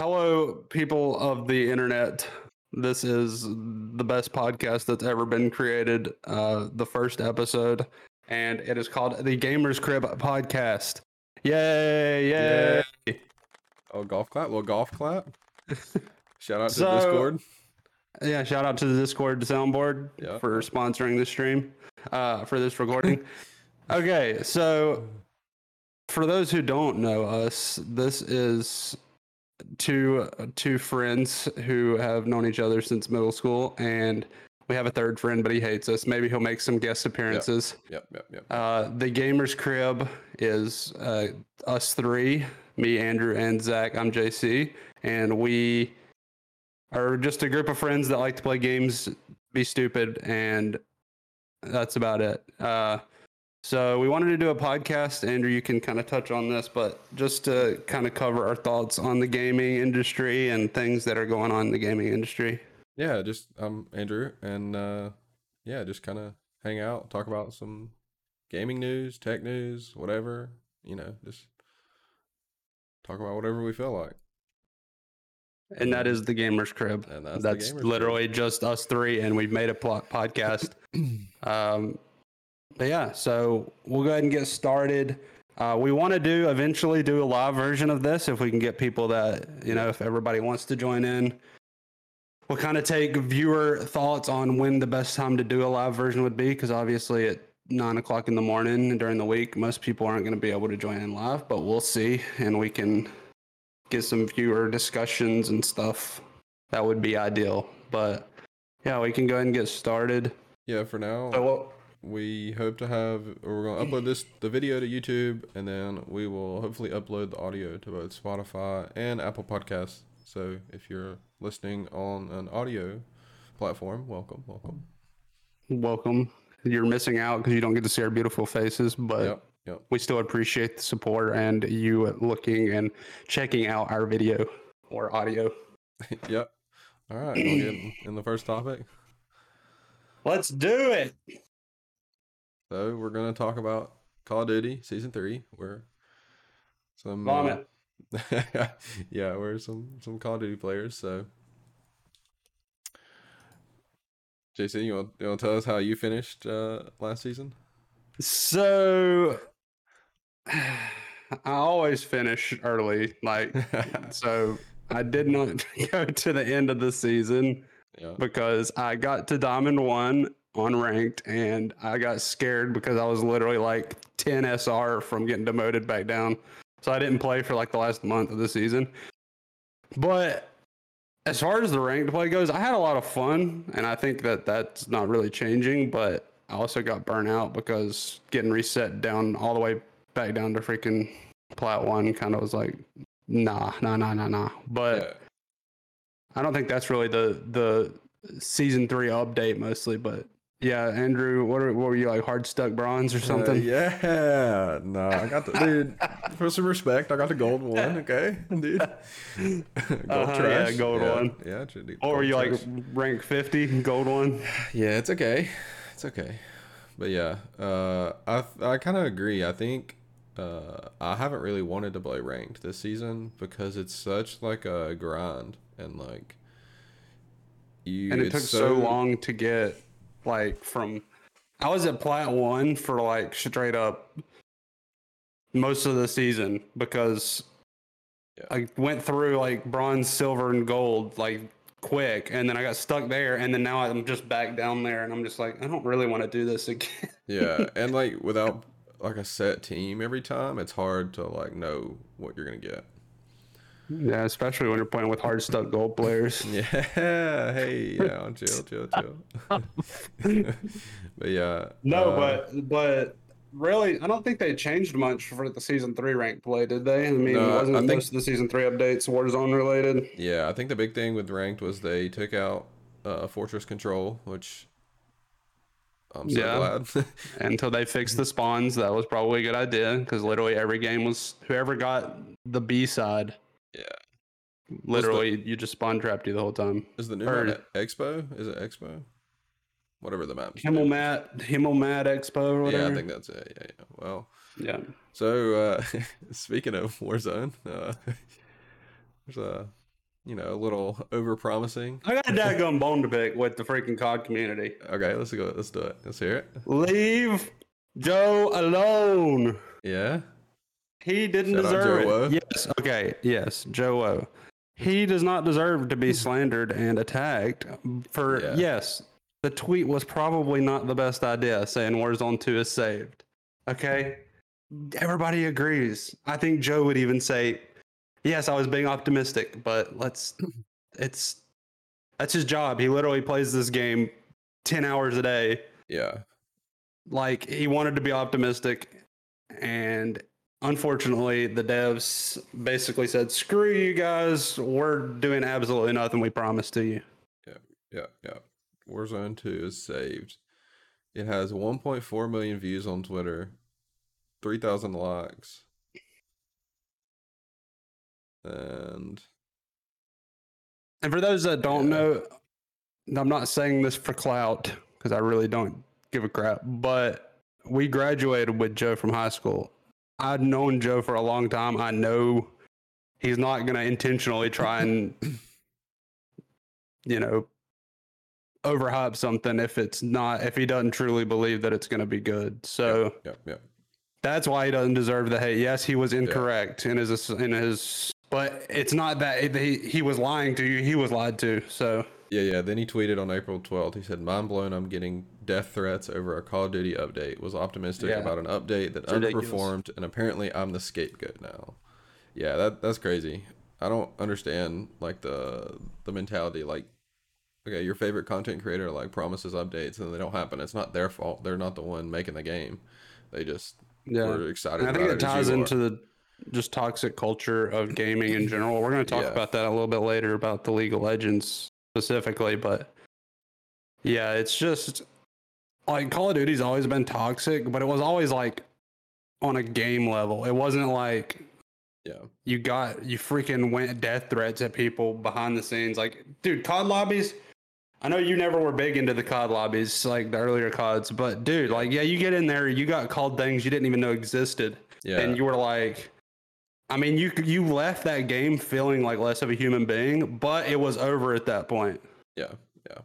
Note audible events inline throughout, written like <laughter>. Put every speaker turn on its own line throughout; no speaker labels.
Hello, people of the internet. This is the best podcast that's ever been created. Uh, the first episode, and it is called the Gamers Crib Podcast. Yay! Yay!
Oh, golf clap. Well, golf clap. <laughs> Shout out to
So-
Discord.
Yeah, shout out to the Discord soundboard
Yeah.
for sponsoring the stream uh, for this recording. <laughs> okay, so for those who don't know us, this is two two friends who have known each other since middle school, and we have a third friend, but he hates us. Maybe he'll make some guest appearances.
Yep, yep, yep.
Uh, the Gamers Crib is uh, us three me, Andrew, and Zach. I'm JC, and we are just a group of friends that like to play games, be stupid, and that's about it. Uh, so we wanted to do a podcast. Andrew, you can kind of touch on this, but just to kind of cover our thoughts on the gaming industry and things that are going on in the gaming industry.
Yeah, just I'm Andrew, and uh, yeah, just kind of hang out, talk about some gaming news, tech news, whatever. You know, just talk about whatever we feel like.
And that is the Gamers Crib.
And that's,
That's,
gamers Crib.
literally just us three, and we've made a podcast. <clears throat> um, but yeah, so we'll go ahead and get started. Uh, we want to do eventually do a live version of this if we can get people that you know if everybody wants to join in. We'll kind of take viewer thoughts on when the best time to do a live version would be because obviously at nine o'clock in the morning during the week most people aren't going to be able to join in live, but we'll see and we can get some viewer discussions and stuff. That would be ideal, but yeah, we can go ahead and get started.
Yeah, for now,
So?
We hope to have, or we're gonna upload this the video to YouTube, and then we will hopefully upload the audio to both Spotify and Apple Podcasts. So if you're listening on an audio platform, welcome, welcome.
welcome. You're missing out because you don't get to see our beautiful faces, but
Yep, yep.
we still appreciate the support and you looking and checking out our video or audio. <laughs>
yep. All right, we'll get in- in the first topic.
Let's do it.
So we're gonna talk about Call of Duty Season Three. We're some uh, <laughs> yeah, we're some some Call of Duty players. So, Jason, you want you want to tell us how you finished uh, last season?
So <sighs> I always finish early. Like, <laughs> so I did not <laughs> go to the end of the season
yeah,
because I got to Diamond One on ranked and I got scared because I was literally like 10 SR from getting demoted back down. So I didn't play for like the last month of the season. But as far as the ranked play goes, I had a lot of fun and I think that that's not really changing. But I also got burnt out because getting reset down all the way back down to freaking plat one kind of was like, nah, nah, nah, nah, nah. But
yeah.
I don't think that's really the the season three update mostly, but yeah, Andrew, what, are, what were you like hard stuck bronze or
Uh,
something?
yeah, no, I got the dude. For some respect, I got the gold one. Okay, dude. <laughs> gold
Uh-huh, yeah,
trash.
gold
yeah,
one.
Yeah, be
Or were you like rank fifty gold one?
Yeah, it's okay. It's okay. But yeah, uh, I I kind of agree. I think uh, I haven't really wanted to play ranked this season because it's such like a grind and like you.
And it took so, long to get like from. I was at plat one for like straight up most of the season because
Yeah.
I went through like bronze, silver, and gold like quick, and then I got stuck there, and then now I'm just back down there, and I'm just like, I don't really want to do this <laughs> again.
Yeah, and like without like a set team every time, it's hard to like know what you're gonna get.
Yeah, especially when you're playing with hard stuck gold players. <laughs>
Yeah, hey, now chill, chill, chill. <laughs> but yeah,
No,
uh,
but but really, I don't think they changed much for the season three rank play, did they? I mean,
No,
wasn't
I think-
most of the season three updates Warzone related?
Yeah, I think the big thing with ranked was they took out uh, fortress control, which I'm so
Yeah.
glad. <laughs>
Until they fixed the spawns, that was probably a good idea because literally every game was whoever got the B side.
Yeah.
Literally, you just spawn trapped you the whole time.
Is the new
Or-
map Expo? Is it Expo? Whatever the map.
Himmelmatt, Himmelmatt Expo or whatever.
Yeah, I think that's it. Yeah, yeah. Well,
Yeah.
so uh, <laughs> speaking of Warzone, uh, <laughs> there's a you know, a little over promising.
I got a <laughs> dadgum bone to pick with the freaking COD community.
Okay, let's go. Let's do it. Let's hear it.
Leave Joe alone.
Yeah.
He didn't
Shout
deserve
Joe
it. Yes. Okay. Yes. JoeWo. He does not deserve to be hmm. slandered and attacked for
Yeah.
yes. The tweet was probably not the best idea saying Warzone 2 is saved. Okay? Everybody agrees. I think Joe would even say, "Yes, I was being optimistic, but let's <clears throat> it's that's his job. He literally plays this game 10 hours a day
Yeah.
like he wanted to be optimistic and unfortunately the devs basically said screw you guys we're doing absolutely nothing we promised to you
Yeah. Yeah. Yeah. Warzone 2 is saved. It has 1.4 million views on Twitter, 3,000 likes. And
and for those that don't
Yeah.
know i'm not saying this for clout because i really don't give a crap but we graduated with joe from high school i'd known joe for a long time i know he's not going to intentionally try and you know overhype something if it's not if he doesn't truly believe that it's going to be good so
yeah, yeah.
that's why he doesn't deserve the hate yes he was incorrect in his in his but it's not that he, he was lying to you he was lied to so
Yeah, yeah. Then he tweeted on April 12th. He said, "Mind blown. I'm getting death threats over a Call of Duty update. Was optimistic
Yeah.
about an update that
It's ridiculous.
underperformed, and apparently I'm the scapegoat now." Yeah, that that's crazy. I don't understand like the the mentality. Like, okay, your favorite content creator like promises updates and they don't happen. It's not their fault. They're not the one making the game. They just
yeah
were excited.
And I think it
as
ties
you are.
into the just toxic culture of gaming in general. We're going to talk
Yeah.
about that a little bit later about the League of Legends specifically, but yeah, it's just like Call of Duty's always been toxic, but it was always like on a game level. It wasn't like
yeah,
you got you freaking went death threats at people behind the scenes. Like, dude, COD lobbies. I know you never were big into the COD lobbies, like the earlier CODs, but dude, like, yeah, you get in there, you got called things you didn't even know existed
yeah,
and you were like i mean you you left that game feeling like less of a human being but it was over at that point
yeah, yeah,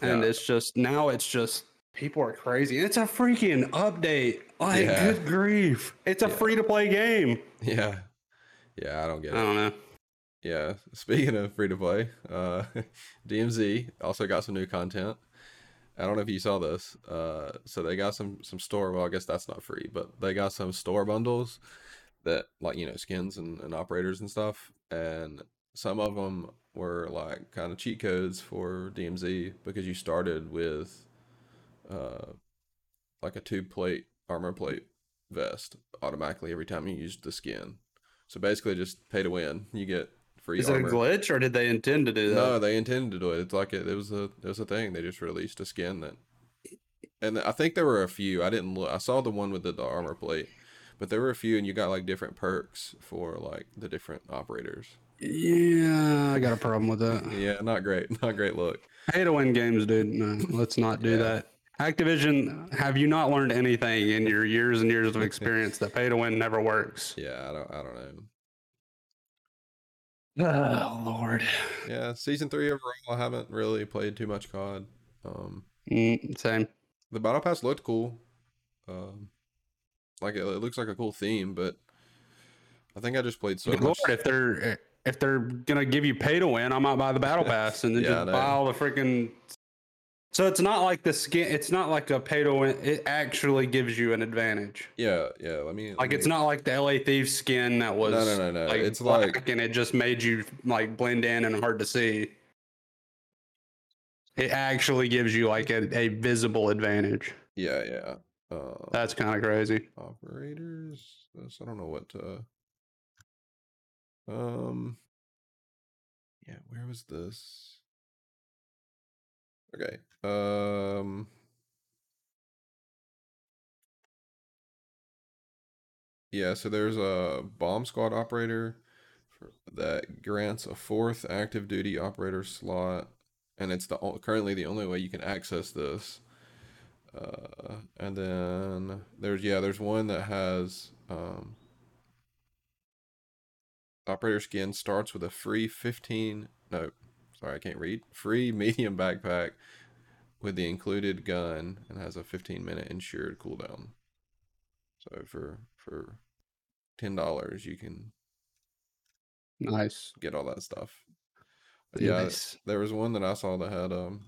and
Yeah.
it's just now it's just people are crazy it's a freaking update like
Yeah.
good grief it's a
Yeah.
free to play game
yeah, yeah. I don't get
i don't know
Yeah, speaking of free to play, uh, <laughs> DMZ also got some new content. I don't know if you saw this. Uh, so they got some some store. Well, I guess that's not free, but they got some store bundles that like you know skins and, and operators and stuff. And some of them were like kind of cheat codes for DMZ because you started with uh, like a two plate armor plate vest automatically every time you used the skin. So basically, just pay to win. You get free
is it a glitch or did they intend to do that
No, they intended to do it. It's like it, it was a it was a thing. They just released a skin that, and I think there were a few. I didn't look. I saw the one with the, the armor plate, but there were a few, and you got like different perks for like the different operators.
yeah i got a problem with that
Yeah, not great. <laughs> Not great look.
pay to win games dude no let's not do
Yeah.
that activision have you not learned anything in your years and years of <laughs> experience that pay to win never works
Yeah, I don't. I don't know. <sighs>
Oh Lord.
Yeah, season three overall. I haven't really played too much COD. Um,
Mm, same.
the battle pass looked cool. Um, like it, it looks like a cool theme, but I think I just played so
Good
much.
Lord, if they're if they're gonna give you pay to win, I might buy the battle <laughs> pass and then
Yeah,
just buy all the freaking. So it's not like the skin. It's not like a pay to win. It actually gives you an advantage.
Yeah, yeah. Let me. let
Like it's
me-
not like the LA Thief skin that was
No, no, no, no.
like
It's
black
like
and it just made you like blend in and hard to see. It actually gives you like a, a visible advantage.
yeah, yeah. Uh,
That's kind of crazy.
operators. This I don't know what. Uh, um. Yeah, where was this? Okay. Um. Yeah, so there's a bomb squad operator that grants a fourth active duty operator slot, and it's the currently the only way you can access this. Uh, and then there's yeah, there's one that has um operator skin starts with a free 15 no sorry i can't read free medium backpack with the included gun and has a 15 minute insured cooldown so for for ten dollars you can
Nice.
get all that stuff but yeah
Nice.
there was one that i saw that had um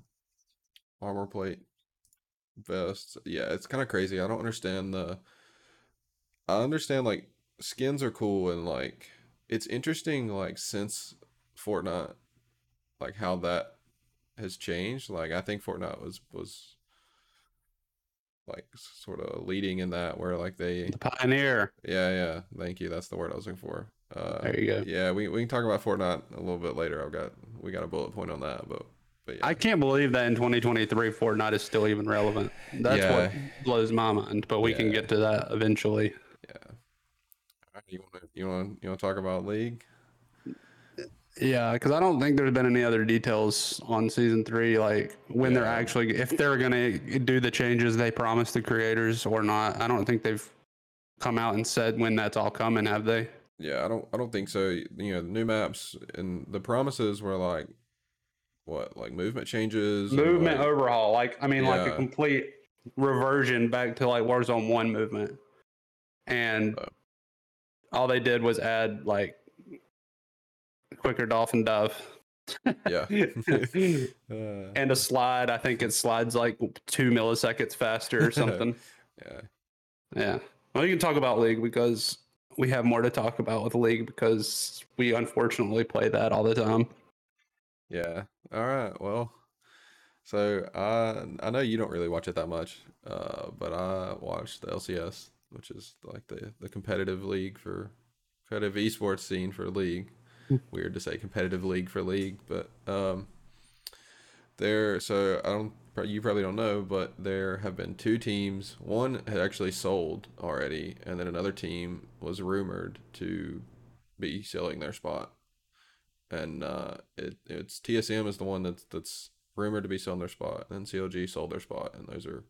armor plate vests. yeah it's kind of crazy i don't understand the i understand like skins are cool and like it's interesting like since fortnite like how that has changed like i think fortnite was was like sort of leading in that where like they
The pioneer.
yeah yeah thank you that's the word i was looking for uh
There you go.
yeah we, we can talk about fortnite a little bit later i've got we got a bullet point on that but but yeah
I can't believe that in 2023 Fortnite is still even relevant. That's what blows my mind. But we can get to that eventually.
yeah you want to you want you want to talk about league
Yeah, because I don't think there's been any other details on season three, like when they're actually, if they're gonna do the changes they promised the creators or not. I don't think they've come out and said when that's all coming, have they?
Yeah, I don't I don't think so. You know, the new maps and the promises were like what, like movement changes,
Movement
like-
overhaul, like I mean, like a complete reversion back to like Warzone one movement, and
Oh.
all they did was add like quicker dolphin dove.
yeah. Uh, <laughs> <laughs>
and a slide. I think it slides like two milliseconds faster or <laughs> something.
yeah.
yeah. Well, you can talk about League because we have more to talk about with League because we unfortunately play that all the time.
Yeah. All right. Well, so I I know you don't really watch it that much, uh, but I watch the LCS, which is like the the competitive league for competitive esports scene for league. Weird to say competitive league for league, but um, there. So I don't. You probably don't know, but there have been two teams. One had actually sold already, and then another team was rumored to be selling their spot and uh, it it's TSM is the one that's that's rumored to be selling their spot, and CLG sold their spot, and those are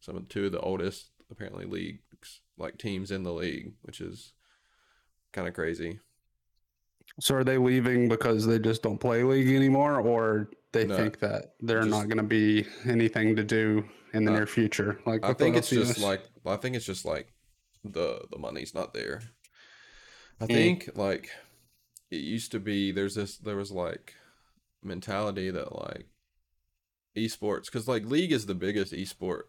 some of two of the oldest apparently leagues like teams in the league, which is kind of crazy.
So are they leaving because they just don't play League anymore, or they
No,
think that they're
just-
not going to be anything to do in the
Uh,
near future? Like
I think it's just like I think it's just like the the money's not there. I
Mm.
think like it used to be there's this there was like mentality that like esports because like league is the biggest esport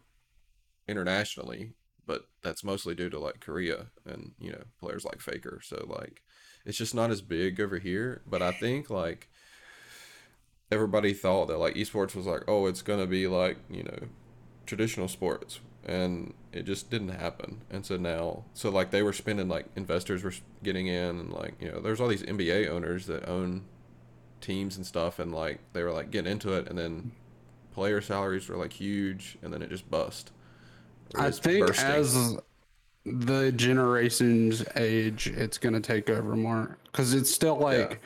internationally but that's mostly due to like korea and you know players like faker so like it's just not as big over here but i think like everybody thought that like esports was like oh it's gonna be like you know traditional sports and it just didn't happen and so now so like they were spending like investors were getting in and like you know there's all these nba owners that own teams and stuff and like they were like getting into it and then player salaries were like huge and then it just bust
I think
bursting.
as the generations age, it's going to take over more because it's still like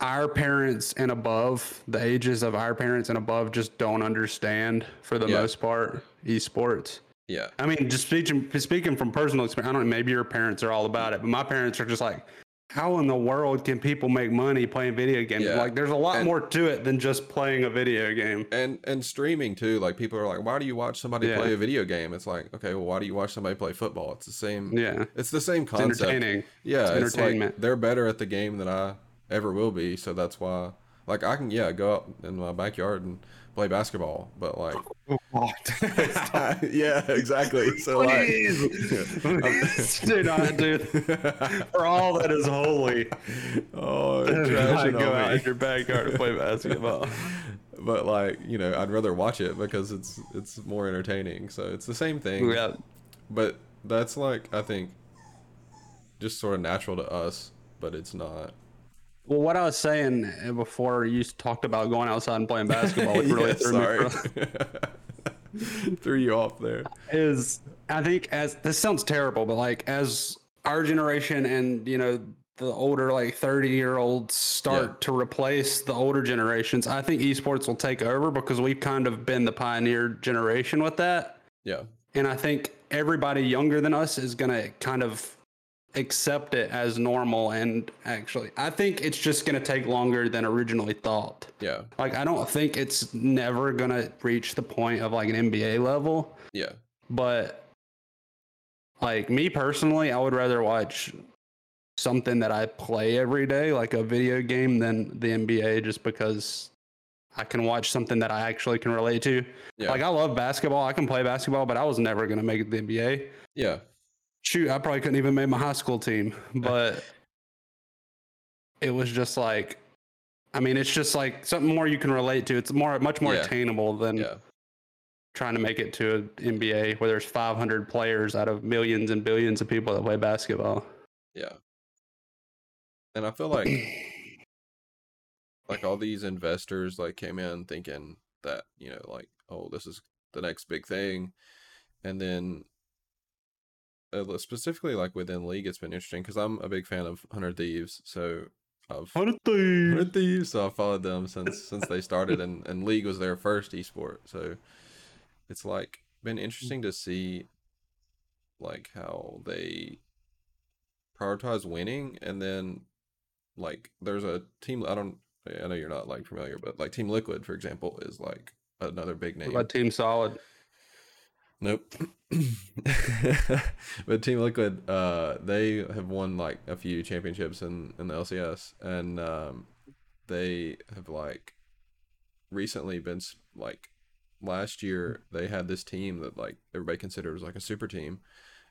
our parents and above, the ages of our parents and above, just don't understand for the
Yeah.
most part esports.
yeah
I mean, just speaking speaking from personal experience, I don't know, maybe your parents are all about it, but my parents are just like, how in the world can people make money playing video games?
Yeah.
Like, there's a lot
And-
more to it than just playing a video game.
and and streaming too like people are like why do you watch somebody
Yeah.
play a video game it's like okay well why do you watch somebody play football it's the same
Yeah,
it's the same
it's
concept
entertaining.
Yeah,
It's
it's, like
entertainment.
they're better at the game than I ever will be, so that's why. Like I can, yeah, go out in my backyard and play basketball, but like, <laughs> oh, <laughs> yeah, exactly. <laughs> So like,
Please do not do for all that is holy.
oh, trashing
go out in your backyard to play basketball.
But like, you know, I'd rather watch it because it's it's more entertaining. So it's the same thing.
Yeah,
But that's like I think just sort of natural to us, but it's not.
Well, what I was saying before you talked about going outside and playing basketball, which <laughs> really
Yeah,
threw me <laughs>
Threw you off there.
is I think as this sounds terrible, but like as our generation and you know the older like 30 year olds start
Yeah.
to replace the older generations, I think esports will take over because we've kind of been the pioneer generation with that.
Yeah.
And I think everybody younger than us is going to kind of accept it as normal and actually I think it's just going to take longer than originally thought.
Yeah.
Like I don't think it's never going to reach the point of like an NBA level,
Yeah.
but like me personally, I would rather watch something that I play every day like a video game than the NBA just because I can watch something that I actually can relate to.
Yeah.
Like I love basketball. I can play basketball, but I was never going to make it the NBA
yeah.
Shoot, I probably couldn't even make my high school team, but it was just like, I mean, it's just like something more you can relate to. It's more, much more
Yeah.
attainable than
Yeah.
trying to make it to an NBA where there's 500 players out of millions and billions of people that play basketball.
Yeah. And I feel like like all these investors like came in thinking that you know like oh this is the next big thing and then uh, specifically like within league it's been interesting because i'm a big fan of 100 thieves so i've 100 thieves! So i followed them since since they started <laughs> and and league was their first esport so it's like been interesting to see like how they prioritize winning and then like there's a team i don't i know you're not like familiar but like team liquid for example is like another big
What
name.
About Team Solid?
Nope. <laughs> but Team Liquid, uh, they have won like a few championships in, in the LCS, and um, they have like recently been like last year they had this team that like everybody considered was like a super team,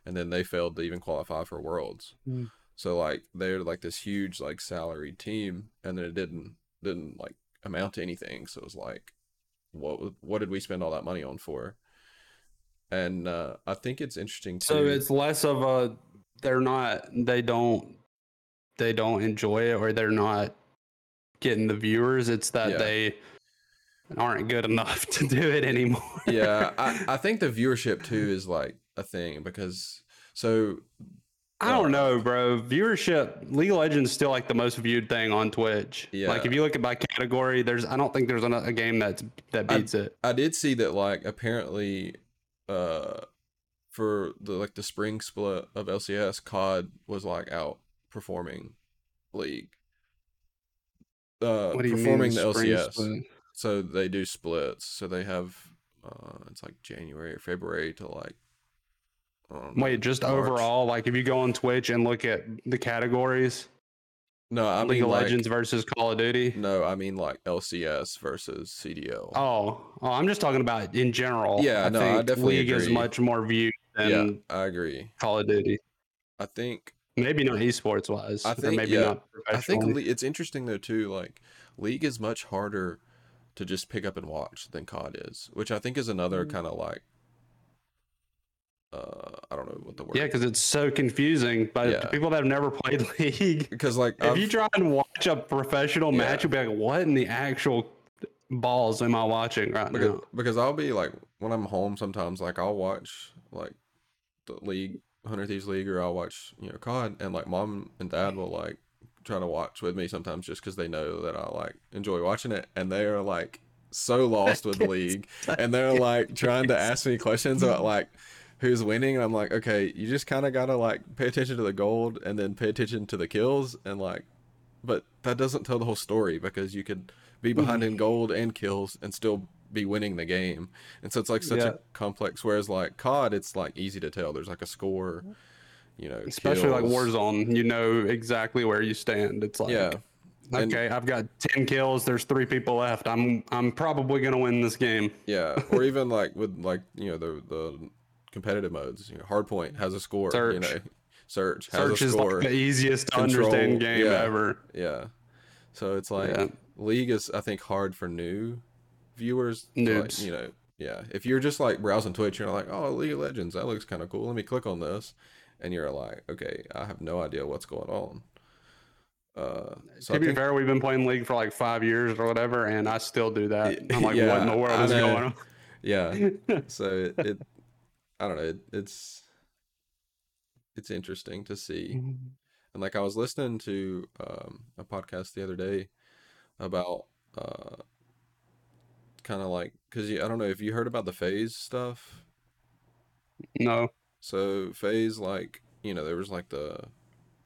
and then they failed to even qualify for Worlds.
Mm.
So like they're like this huge like salaried team, and then it didn't didn't like amount to anything. So it was like, what what did we spend all that money on for? And uh, I think it's interesting too.
So it's less of a, they're not, they don't, they don't enjoy it or they're not getting the viewers. It's that
Yeah.
they aren't good enough <laughs> to do it anymore.
yeah, I, <laughs> I think the viewership too is like a thing because so
I don't know, bro. Viewership, League of Legends is still like the most viewed thing on Twitch.
Yeah.
Like if you look at by category, there's I don't think there's a, game that's that
I-
beats it.
I did see that like apparently uh for the like the spring split of LCS, COD was like outperforming League. Uh,
What do you
performing
mean?
the LCS.
split?
So they do splits. So they have uh it's like January or February to like know,
Wait, just
March.
overall, like if you go on Twitch and look at the categories,
No, I
League
mean
of
like,
Legends versus Call of Duty.
No, I mean like LCS versus CDL.
Oh, oh, I'm just talking about in general.
Yeah,
I
no, I definitely
League is much more viewed than
yeah, I agree.
Call of Duty.
I think
Maybe not esports wise.
I
or
think,
maybe
yeah.
not
I think. Le- it's interesting though too. Like League is much harder to just pick up and watch than COD is, which I think is another
Mm.
kind of like uh I don't know what the word.
Yeah, because it's so confusing. But
Yeah.
to people that have never played <laughs> League,
because like
if
I've-
you try and watch a professional
Yeah.
match, you'll be like, "What in the actual balls am I watching right
because,
now?"
because I'll be like when I'm home sometimes like I'll watch like the league Hundred Thieves League or I'll watch you know COD and like mom and dad will like try to watch with me sometimes just because they know that I like enjoy watching it and they are like so lost with <laughs> League and they're like trying to ask me questions about like who's winning and I'm like okay you just kind of gotta like pay attention to the gold and then pay attention to the kills and like but that doesn't tell the whole story because you could be behind in mm-hmm. gold and kills and still be winning the game and so it's like such
Yeah.
a complex whereas like cod it's like easy to tell there's like a score you know
Especially like. Warzone, you know exactly where you stand. It's like,
yeah and-
okay, I've got ten kills. There's three people left. I'm I'm probably gonna win this game.
yeah or even like with like you know the the competitive modes you know hardpoint has a score you
Search.
know <laughs> search has
Search
a
is
score
like the easiest to
Control,
understand game
yeah.
ever.
Yeah. So it's like
Yeah.
League is I think hard for new viewers. to, like,
Noobs.
you know, yeah. If you're just like browsing Twitch, you're like, oh, League of Legends, that looks kind of cool. Let me click on this, and you're like, okay, I have no idea what's going on. Uh, so
to be
think,
fair, we've been playing League for like five years or whatever, and I still do that. I'm like, <laughs>
Yeah,
what in the world is going on?
yeah. <laughs> So it, it I don't know. It, it's it's interesting to see. And like I was listening to um, a podcast the other day about uh, kind of like because I don't know if you heard about the FaZe stuff.
No.
So FaZe like you know there was like the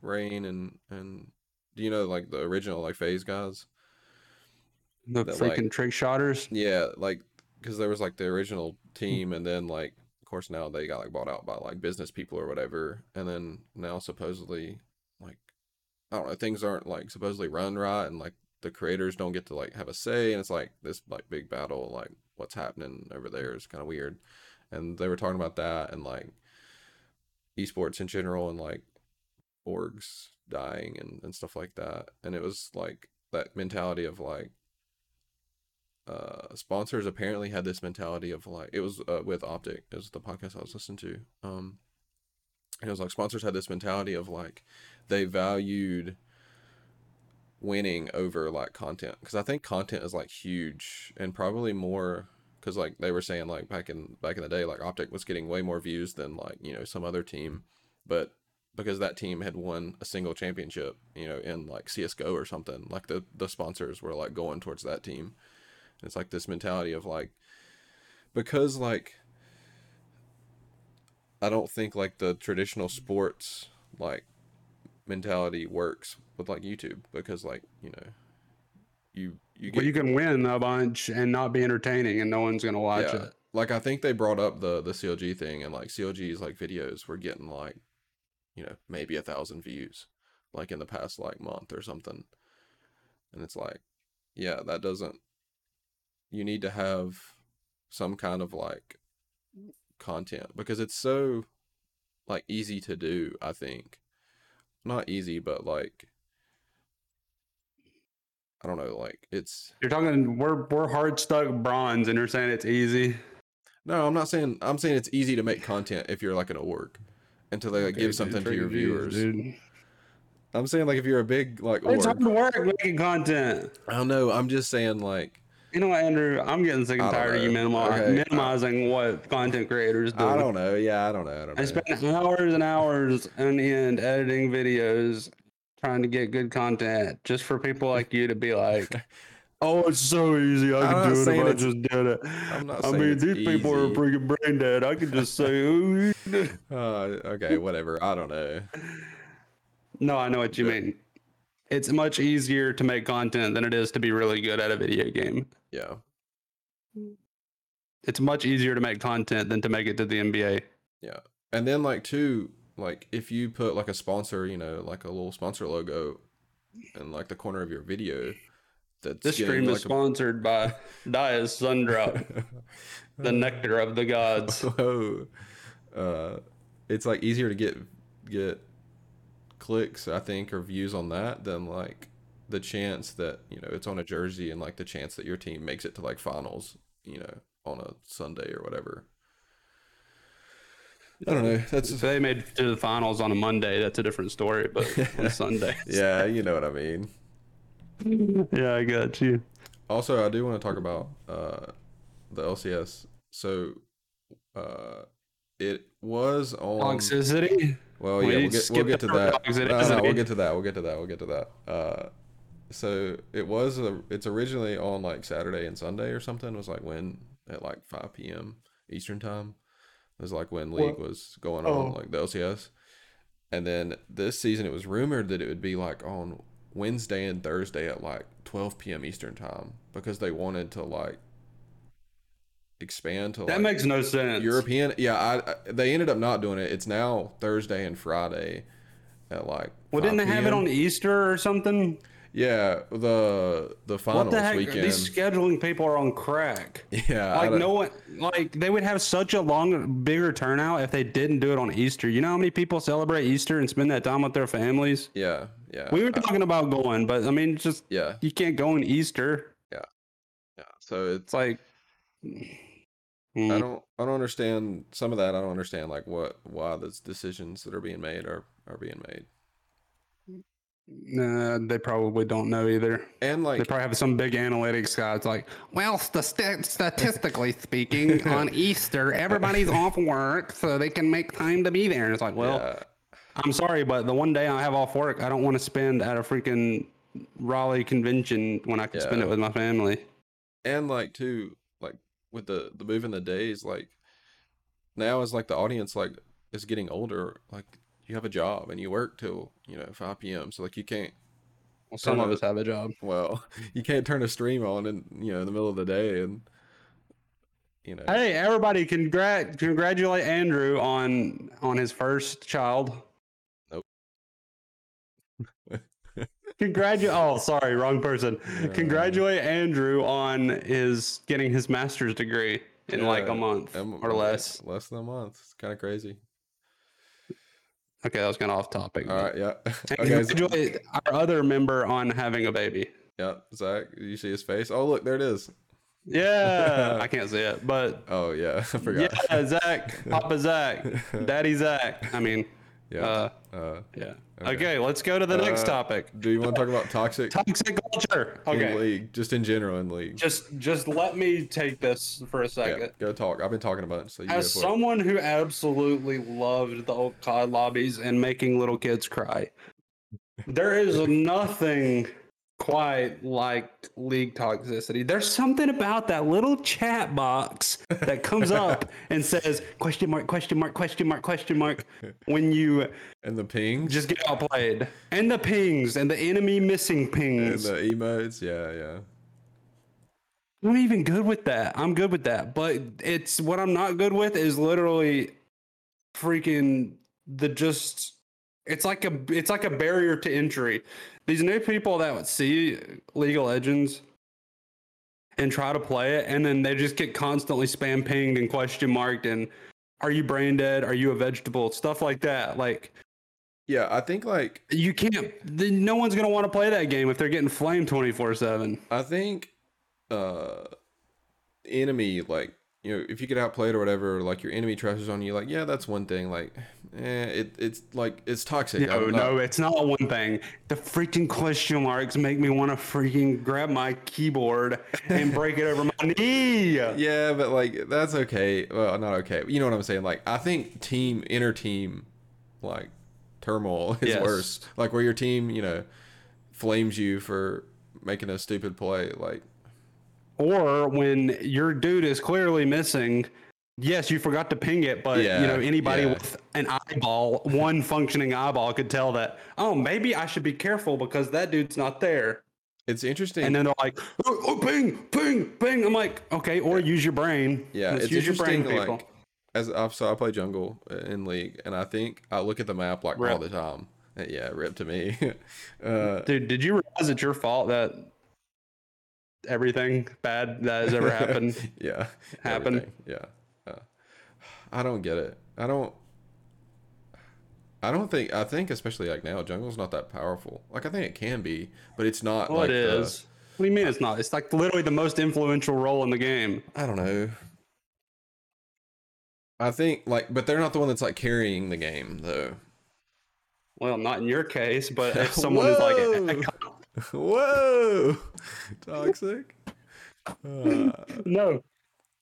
Rain and and do you know like the original like FaZe guys?
The
That,
freaking
like-
trick shotters.
Yeah, like because there was like the original team, and then like course now they got like bought out by like business people or whatever, and then now supposedly like I don't know things aren't like supposedly run right, and like the creators don't get to like have a say, and it's like this like big battle, like what's happening over there is kind of weird, and they were talking about that and like esports in general and like orgs dying and, and stuff like that. And it was like that mentality of like uh sponsors apparently had this mentality of like it was uh, with OpTic was the podcast i was listening to um and it was like sponsors had this mentality of like they valued winning over like content because i think content is like huge and probably more because like they were saying like back in back in the day like OpTic was getting way more views than like you know some other team but because that team had won a single championship you know in like csgo or something like the the sponsors were like going towards that team it's like this mentality of like because like I don't think like the traditional sports like mentality works with like YouTube because like, you know, you you get
Well, you can win a bunch and not be entertaining, and no one's gonna watch
yeah.
it.
Like I think they brought up the the CLG thing and like CLG's like videos were getting like, you know, maybe a thousand views like in the past like month or something. And it's like, yeah, that doesn't you need to have some kind of like mm. content because it's so like easy to do, I think. Not easy, but like I don't know, like it's
You're talking we're we're hard stuck bronze, and you're saying it's easy.
No, I'm not saying I'm saying it's easy to make content if you're like an org and to like
Okay,
give
dude,
something to your viewers.
Dude.
I'm saying like if you're a big like
It's hard to work making content.
I don't know. I'm just saying like
You know what, Andrew? I'm getting sick and tired of you
know.
minimi-
Okay,
minimizing what content creators do.
I don't know. Yeah, I don't know. I don't know.
I spend hours and hours on end editing videos, trying to get good content, just for people like you to be like, <laughs> "Oh, it's so easy. I
I'm
can do it if I just did it."
I'm not
I
saying
mean, these people are freaking brain dead. I can just say, "Ooh." <laughs>
Uh, okay, whatever. I don't know.
"No, I know what you mean." It's much easier to make content than it is to be really good at a video game.
Yeah.
It's much easier to make content than to make it to the NBA. Yeah.
And then like too, like if you put like a sponsor, you know, like a little sponsor logo in like the corner of your video, that's
This stream is
like,
sponsored by <laughs> Dias Sundrop, the nectar of the gods.
Whoa. <laughs> Uh, it's like easier to get get clicks, I think, or views on that than like the chance that you know it's on a jersey and like the chance that your team makes it to like finals, you know, on a Sunday or whatever. I don't know. That's
If they made to the finals on a Monday, that's a different story. But <laughs> on Sunday,
yeah, you know what I mean. <laughs>
yeah, I got you.
Also, I do want to talk about uh, the LCS. So, uh, it was on.
Toxicity.
Well,
We
yeah, we'll get we'll get to that.
It
No, no, we'll get to <laughs> that. We'll get to that. We'll get to that. Uh, so it was a. It's originally on like Saturday and Sunday or something. It was like when at like five p.m. Eastern time. It was like when league was going on,
oh.
like the LCS. And then this season, it was rumored that it would be like on Wednesday and Thursday at like 12 p.m. Eastern time because they wanted to like expand to
That
like
makes no sense.
European. Yeah, I, I they ended up not doing it. It's now Thursday and Friday at like.
Well, didn't they
5
have it on Easter or something?
Yeah, the the finals
What the heck?
weekend.
These scheduling people are on crack. <laughs>
yeah,
Like no one, like they would have such a long, bigger turnout if they didn't do it on Easter. You know how many people celebrate Easter and spend that time with their families?
Yeah, yeah.
We were
I-
talking about going, but I mean, just
yeah,
you can't go on Easter.
Yeah, yeah. So it's
It's like,
I
Mm.
don't I don't understand some of that. I don't understand like what why those decisions that are being made are are being made.
Nah, they probably don't know either.
And like They
probably have some big analytics guy. It's like, well, st- statistically speaking, <laughs> on Easter, everybody's off work, so they can make time to be there. And it's like, well,
yeah,
I'm sorry, but the one day I have off work, I don't want to spend at a freaking Raleigh convention when I can spend it with my family.
and like too like with the the move in the days like now as like the audience like is getting older like you have a job and you work till you know 5 p.m. So like you can't.
Well, some of us have a job.
Well, <laughs> you can't turn a stream on in you know in the middle of the day and you know.
Hey, everybody! Congrat congratulate Andrew on on his first child.
Nope.
Congratulate! Oh, <laughs> sorry, wrong person. Congratulate Andrew on his getting his master's degree in like a month
um,
or less.
Less than a month. It's kind of crazy.
Okay, that was kind of off topic.
All right, yeah. <laughs> Okay, so-
congratulate our other member on having a baby.
yeah, Zach, you see his face? Oh, look, there it is.
Yeah, <laughs> I can't see it, but
Oh yeah, I forgot.
yeah, Zach, Papa Zach, Daddy Zach. I mean,
Yeah.
uh,
uh,
yeah.
Okay.
Okay, let's go to the next
Uh,
topic.
do you want to talk about toxic
Toxic culture.
in
Okay,
league, just in general in league?
just just let me take this for a
Yeah,
second.
go talk. I've been talking about it, so you
As
it.
someone who absolutely loved the old COD lobbies and making little kids cry, there is <laughs> nothing quite like league toxicity. There's something about that little chat box that comes <laughs> up and says question mark question mark question mark question mark when you
And the pings,
just get outplayed and the pings and the enemy missing pings and
the emotes. Yeah, yeah.
I'm even good with that. I'm good with that. But it's what I'm not good with is literally freaking the just it's like a it's like a barrier to entry. These new people that would see League of Legends and try to play it and then they just get constantly spam pinged and question marked and are you brain dead? Are you a vegetable? Stuff like that. Like
Yeah, I think like
you can't no one's gonna want to play that game if they're getting flamed 24-7.
I think uh enemy like you know if you get outplayed or whatever like your enemy trashes on you like yeah that's one thing like eh, it it's like it's toxic
No,
not-
no, it's not one thing. The freaking question marks make me want to freaking grab my keyboard and <laughs> break it over my knee.
yeah but like that's okay well not okay you know what i'm saying like i think team inner team like turmoil <laughs> is
Yes.
worse like where your team you know flames you for making a stupid play like
Or when your dude is clearly missing. Yes, you forgot to ping it, but you know anybody
yeah.
with an eyeball, one functioning eyeball, could tell that. Oh, maybe I should be careful because that dude's not there.
it's interesting
And then they're like, oh, oh, ping, ping, ping. I'm like, okay, or use your brain.
Yeah,
Let's
it's
use your brain,
interesting.
people.
Like, as I've so I play jungle uh, in league, and I think I look at the map like all the time. Uh, Yeah, rip to me. <laughs> uh,
Dude, did you realize it's your fault that everything bad that has ever happened? <laughs>
yeah,
Happened.
everything, Yeah, uh, I don't get it. I don't. I don't think. I think especially like now, jungle's not that powerful. Like I think it can be, but it's not.
well,
like
it
the-
What do you mean it's not? It's like literally the most influential role in the game.
I don't know. I think like, but they're not the one that's like carrying the game though.
Well, not in your case, but if <laughs> someone is like, <laughs>
Whoa, toxic. Uh,
no.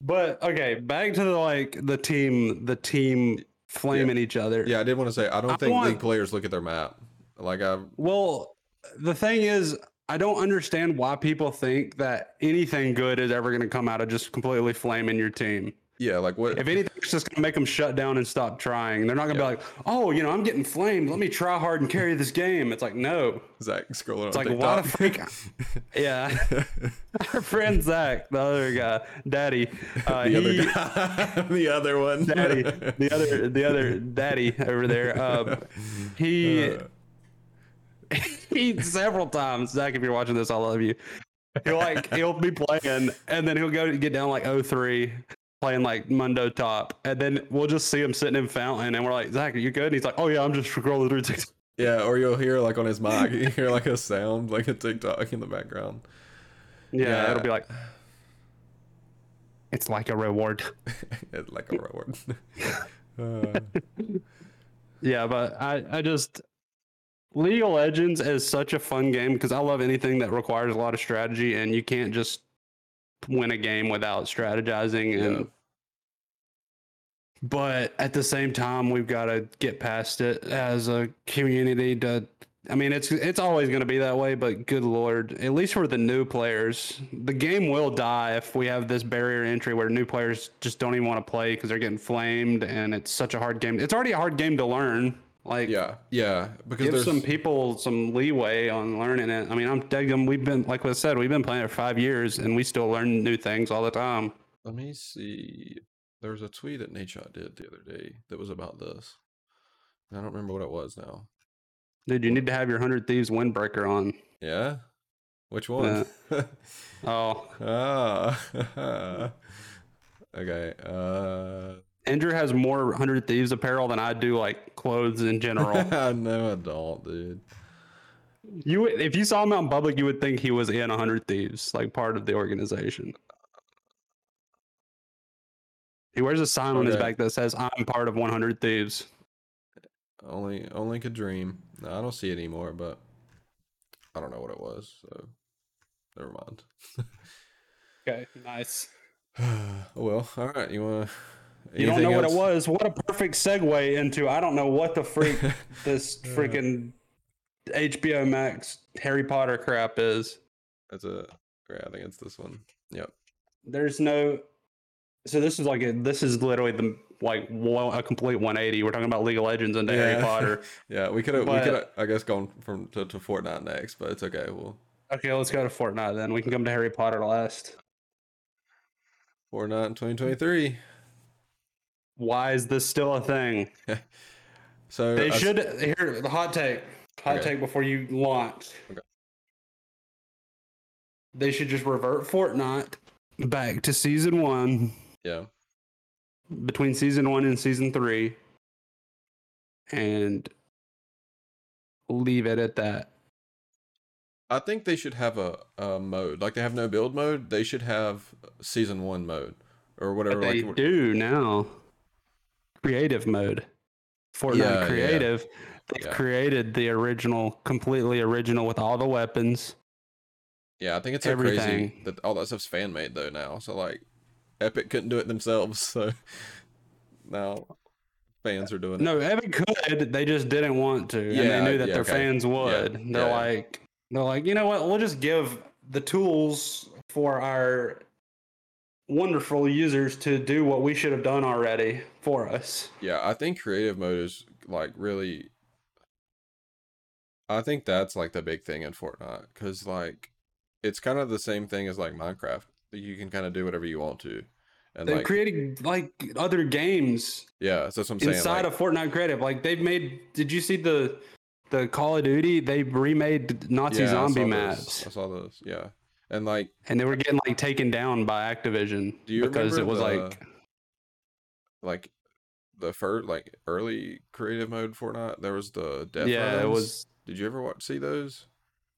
But okay, back to the like the team, the team flaming each other.
yeah, I did want to say I don't
I
think
want-
league players look at their map. Like I,
Well, the thing is, I don't understand why people think that anything good is ever going to come out of just completely flaming your team.
Yeah, like what?
If anything, it's just gonna make them shut down and stop trying. They're not gonna
Yeah.
be like, "Oh, you know, I'm getting flamed. Let me try hard and carry this game." It's like, no.
Zach scrolling
It's like, why the freak? <laughs> yeah. <laughs> Our friend Zach, the other guy, Daddy, uh,
the other guy, <laughs> the other one,
Daddy, the other, the other Daddy over there. Um, he,
Uh,
he several times. Zach, if you're watching this, I love you. He'll like he'll be playing, and then he'll go get down like 0-3, playing like Mundo top, and then we'll just see him sitting in fountain, and we're like, Zach, are you good? And he's like, Oh yeah, I'm just scrolling through TikTok. <laughs>
yeah, or you'll hear like on his mic, you hear like a sound, like a TikTok in the background.
Yeah,
Yeah.
it'll be like, it's like a reward. <laughs>
It's like a reward. uh, <laughs>
Yeah, but I, I just League of Legends is such a fun game because I love anything that requires a lot of strategy, and you can't just win a game without strategizing. And
Yeah.
but at the same time, we've got to get past it as a community. To I mean, it's it's always going to be that way. But good lord, at least for the new players, the game will die if we have this barrier entry where new players just don't even want to play because they're getting flamed, and it's such a hard game. It's already a hard game to learn. Like,
Yeah, yeah, because
give
there's
some people some leeway on learning it. I mean, I'm digging. We've been, like I said, we've been playing it five years, and we still learn new things all the time.
Let me see. There was a tweet that Nadeshot did the other day that was about this. I don't remember what it was now.
Dude, you need to have your hundred thieves windbreaker on.
Yeah, which one?
Oh, <laughs>
ah, <laughs> okay. Uh,
Andrew has more hundred thieves apparel than I do, like clothes in general. <laughs>
no, I don't, dude.
you, if you saw him out in public, you would think he was in hundred thieves, like part of the organization. He wears a sign on his back that says, "I'm part of 100 Thieves."
Only, only could dream. No, I don't see it anymore, but I don't know what it was. So, never mind. <laughs>
Okay, nice.
oh <sighs> well, all right. You want?
You don't know what it was. What a perfect segue into I don't know what the freak <laughs> this freaking HBO Max Harry Potter crap is.
That's a. Yeah, I think it's this one. Yep.
There's no. So this is like a, this is literally the like a complete 180. We're talking about League of Legends and Harry Potter. <laughs>
Yeah, we could have. We could. I guess gone from to, to Fortnite next, but it's okay. We'll
Okay, let's go to Fortnite then. We can come to Harry Potter last.
Fortnite in 2023.
Why is this still a thing? <laughs>
So
They
uh, s-
should here the hot take. Hot
Okay.
take before you launch.
Okay.
They should just revert Fortnite back to season one,
Yeah.
between season one and season three, and leave it at that.
I think they should have a, a mode. Like they have no build mode, they should have season one mode or whatever.
But they
like
do now. Creative mode. Fortnite
Yeah, yeah.
Creative. They've
Yeah.
created the original, completely original with all the weapons.
yeah, I think it's so crazy that all that stuff's fan made though now. So like, Epic couldn't do it themselves, <laughs> so now fans are doing it.
No, Epic could. They just didn't want to, and
Yeah,
they knew that
yeah,
their
okay.
fans would. They're
yeah.
like, they're like, you know what? We'll just give the tools for our wonderful users to do what we should have done already for us.
Yeah, I think creative mode is like really. I think that's like the big thing in Fortnite because like, it's kind of the same thing as like Minecraft. You can kind of do whatever you want to, and
They're
like
creating like other games
yeah, so that's what I'm saying.
inside
like,
of Fortnite Creative. Like they've made. Did you see the the Call of Duty? They remade Nazi
yeah,
zombie
saw
maps,
Those. I saw those. Yeah, and like
and they were getting like taken down by Activision
Do you
because it was
the-
like
like the first like early creative mode Fortnite, there was the death
yeah, it was
Did you ever watch see those?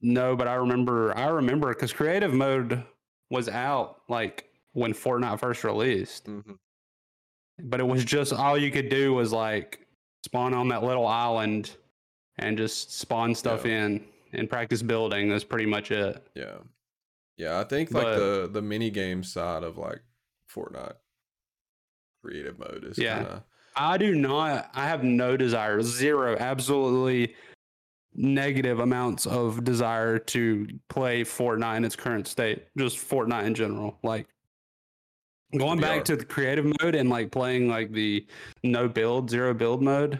No, but I remember. I remember because creative mode was out like when Fortnite first released,
Mm-hmm.
but it was just all you could do was like spawn on that little island and just spawn stuff
Yeah.
in and practice building. That's pretty much it.
Yeah, yeah. I think like
But-
the the mini game side of like Fortnite creative mode is
Yeah.
kind of
I do not. I have no desire, zero, absolutely negative amounts of desire to play Fortnite in its current state. Just Fortnite in general. Like going back to the creative mode and like playing like the no build, zero build mode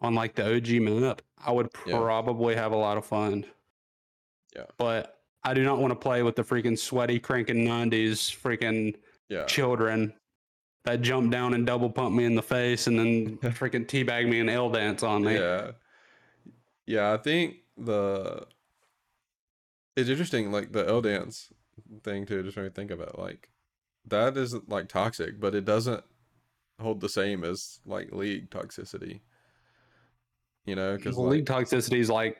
on like the OG map, I would
Yeah.
probably have a lot of fun.
Yeah.
But I do not want to play with the freaking sweaty cranking 90s freaking
yeah.
children that jump down and double pump me in the face and then <laughs> freaking teabag me and L dance on me.
Yeah. Yeah, I think the it's interesting, like the L dance thing too, just made me think about like that isn't like toxic, but it doesn't hold the same as like league toxicity. You know, because
Well,
like
league toxicity is like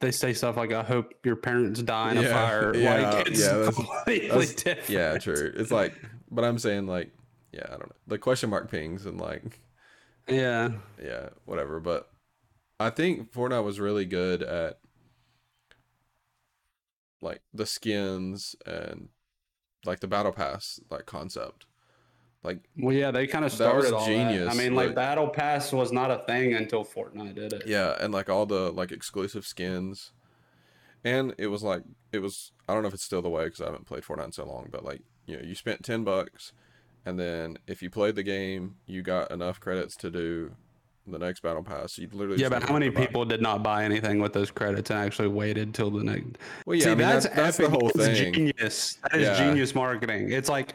they say stuff like "I hope your parents die in a fire." <laughs>
yeah,
like it's
yeah, that's-
completely
that's- <laughs>
different.
yeah, true. It's like, but I'm saying like, yeah, I don't know, the question mark pings and like,
Yeah,
yeah, whatever. But I think Fortnite was really good at like the skins and like the battle pass like concept. Like
well, yeah, they kind of started all
genius,
that. I mean, like
like-
Battle Pass was not a thing until Fortnite did it.
yeah, and like all the like exclusive skins. And it was like it was I don't know if it's still the way because I haven't played Fortnite in so long, but like you know you spent ten bucks, and then if you played the game, you got enough credits to do the next battle pass. You literally
Yeah, but how many
buy-
people did not buy anything with those credits and actually waited till the next?
Well, yeah,
See,
I mean,
that's,
that's, that's the whole
That's
thing.
Genius. That is
Yeah.
genius marketing. It's like,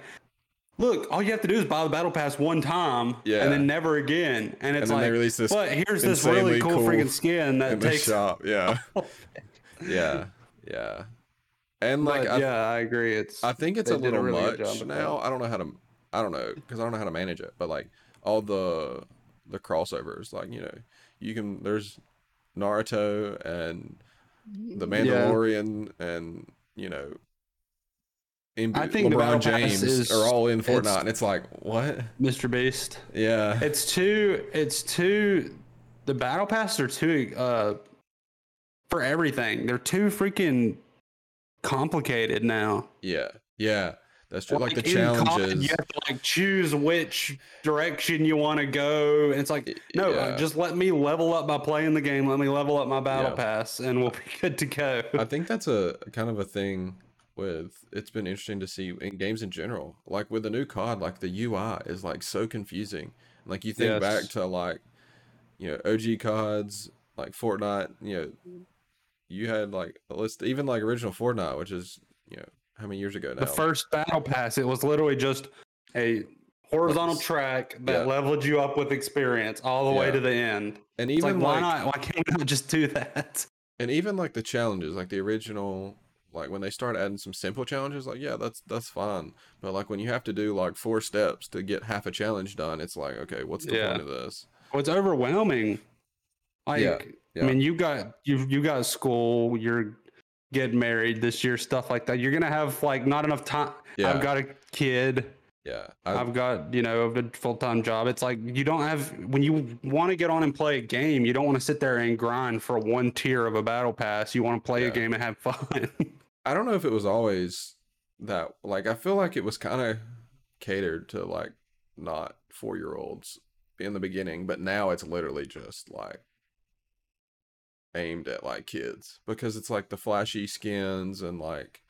look, all you have to do is buy the battle pass one time,
Yeah.
and then never again. And it's
then they
like,
release this
but here's this really
insanely
cool,
cool
freaking skin that takes.
shop. Yeah, <laughs> <laughs> yeah, yeah. And like,
But
I,
yeah, I agree. It's
I think it's a
did a
little
really
much
good
now. I don't know how to. I don't know because I don't know how to manage it. But like all the the crossovers, like you know, you can. There's Naruto and the
Yeah.
Mandalorian and you know.
I think the
LeBron James
is-
are all in
it's-
Fortnite, and it's like what?
Mr. Beast.
Yeah,
It's too. It's too. The battle passes are too. Uh, for everything, they're too freaking complicated now.
yeah, yeah. That's true. Like, the
in COD,
challenges.
you have to like choose which direction you want to go. And it's like, no,
yeah.
just let me level up by playing the game. Let me level up my battle
Yeah.
pass, and we'll be <laughs> good to go.
I think that's a kind of a thing with it's been interesting to see in games in general. Like with the new COD, like the UI is like so confusing. Like you think back to like you know OG CODs, like Fortnite. You know, you had like a list, even like original Fortnite, which is you know how many years ago now.
the first battle pass, it was literally just a horizontal track that
yeah.
leveled you up with experience all the way to the end.
and
It's
even
like, why
like,
not? Why can't we just do that?
and even like the challenges, like the original. Like when they start adding some simple challenges, like yeah, that's that's fine. But like when you have to do like four steps to get half a challenge done, it's like okay, what's the
Yeah.
point of this?
Well, it's overwhelming. Like,
yeah.
I mean, you got you you got school. You're getting married this year, stuff like that. You're gonna have like not enough time.
Yeah.
I've got a kid.
Yeah, I,
I've got you know a full time job. It's like you don't have when you want to get on and play a game. You don't want to sit there and grind for one tier of a battle pass. You want to play
Yeah.
a game and have fun. <laughs>
I don't know if it was always that. Like, I feel like it was kind of catered to like not four year olds in the beginning, but now it's literally just like aimed at like kids because it's like the flashy skins and like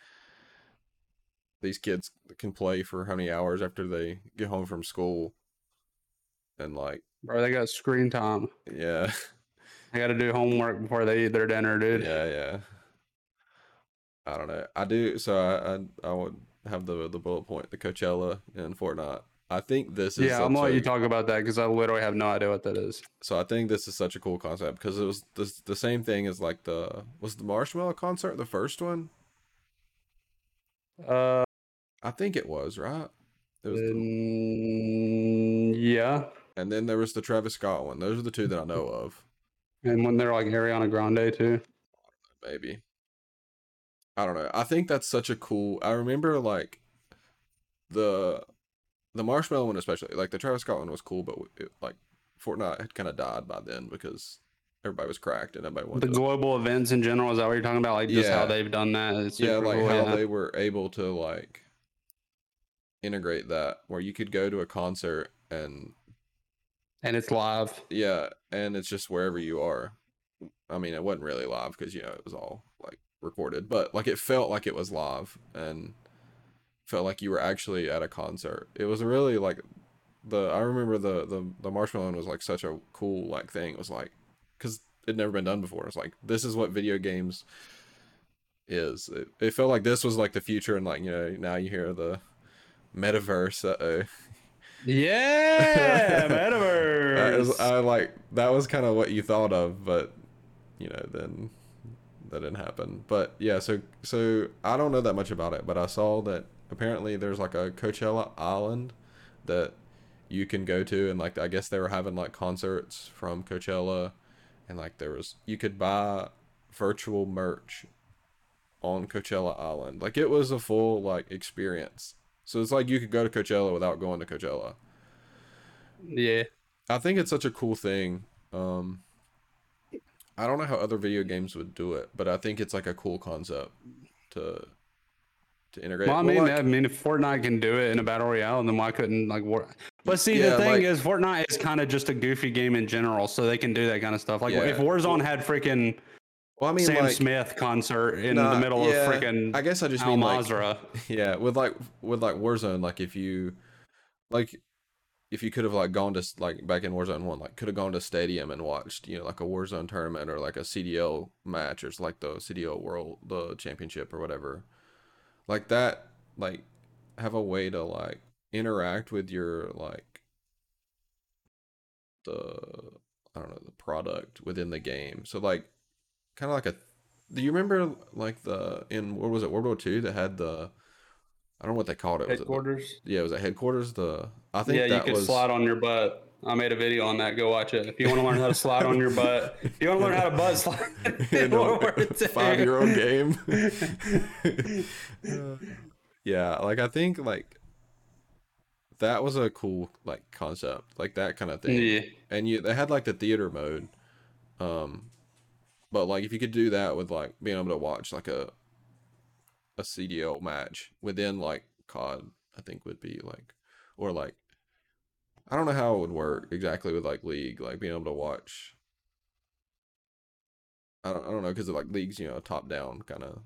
these kids can play for how many hours after they get home from school and like
Bro, they got screen time.
yeah
They got to do homework before they eat their dinner, dude.
Yeah, yeah. I don't know. I do. So I, I, I would have the the bullet point, the Coachella in Fortnite. I think this is.
Yeah, I'm gonna let you talk about that because I literally have no idea what that is.
So I think this is such a cool concept because it was the the same thing as like the was the Marshmello concert the first one.
Uh,
I think it was right. It was the,
yeah.
and then there was the Travis Scott one. Those are the two that I know of.
And when they're like Ariana Grande too.
maybe. I don't know. I think that's such a cool. I remember like the the Marshmello one especially. Like the Travis Scott one was cool, but it, like Fortnite had kind of died by then because everybody was cracked and everybody
The
wanted to.
global events in general is that what you're talking about? Like just how they've done that. It's
yeah, like
cool,
how
yeah.
they were able to like integrate that where you could go to a concert and
and it's live.
yeah, and it's just wherever you are. I mean, it wasn't really live because you know it was all like recorded, but like it felt like it was live and felt like you were actually at a concert. It was really like the I remember the the the Marshmello was like such a cool like thing. It was like because it'd never been done before. It's like this is what video games is. It, it felt like this was like the future, and like you know now you hear the metaverse. Uh oh.
Yeah, <laughs> metaverse.
is, I like that was kind of what you thought of, but you know, then that didn't happen. But yeah, so so I don't know that much about it, but I saw that apparently there's like a Coachella Island that you can go to, and like I guess they were having like concerts from Coachella, and like there was you could buy virtual merch on Coachella Island. Like it was a full like experience. So it's like you could go to Coachella without going to Coachella.
yeah.
I think it's such a cool thing. Um, I don't know how other video games would do it, but I think it's like a cool concept to to integrate.
Well, I
Well,
mean,
like-
I mean, if Fortnite can do it in a battle royale, then why couldn't like War? But see,
Yeah,
the thing
like-
is, Fortnite is kind of just a goofy game in general, so they can do that kind of stuff. Like
Yeah.
if Warzone had freaking
well, I mean,
Sam
like,
Smith concert in
nah,
the middle
yeah,
of freaking
I guess I just
Al
mean like, <laughs> yeah, with like with like Warzone, like if you like if you could have like gone to like back in Warzone One, like could have gone to stadium and watched you know like a Warzone tournament or like a CDL match or it's like the CDL World the Championship or whatever, like that, like have a way to like interact with your like the I don't know the product within the game. So like kind of like a. Do you remember like the in what was it World War Two that had the I don't know what they called it. Was it
Headquarters.
yeah, it was at headquarters. The I think
Yeah, you could
was
slide on your butt. I made a video on that. Go watch it. If you want to learn how to slide on your butt, if you want to learn how to butt slide, <laughs> <laughs>
in a
it's
five year old game. <laughs> yeah, like I think like that was a cool like concept, like that kind of thing.
Yeah.
And you they had like the theater mode, um, but like if you could do that with like being able to watch like a a CDL match within like COD, I think would be like, or like I don't know how it would work exactly with like League, like being able to watch. I don't, I don't know because of like League's you know top down kind of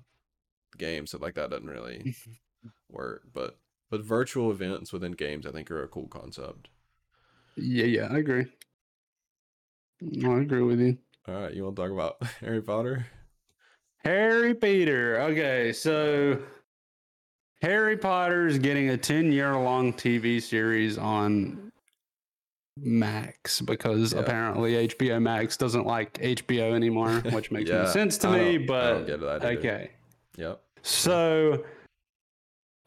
game, so like that doesn't really <laughs> work. But but virtual events within games, I think, are a cool concept.
Yeah, yeah, I agree. I agree with you.
All right, you want to talk about <laughs> Harry Potter?
Harry Peter. Okay, so Harry Potter's getting a 10 year long TV series on Max because
Yeah.
apparently HBO Max doesn't like HBO anymore, <laughs> which makes no sense to
I
me,
don't- I don't
but
get that either.
okay.
Yep.
So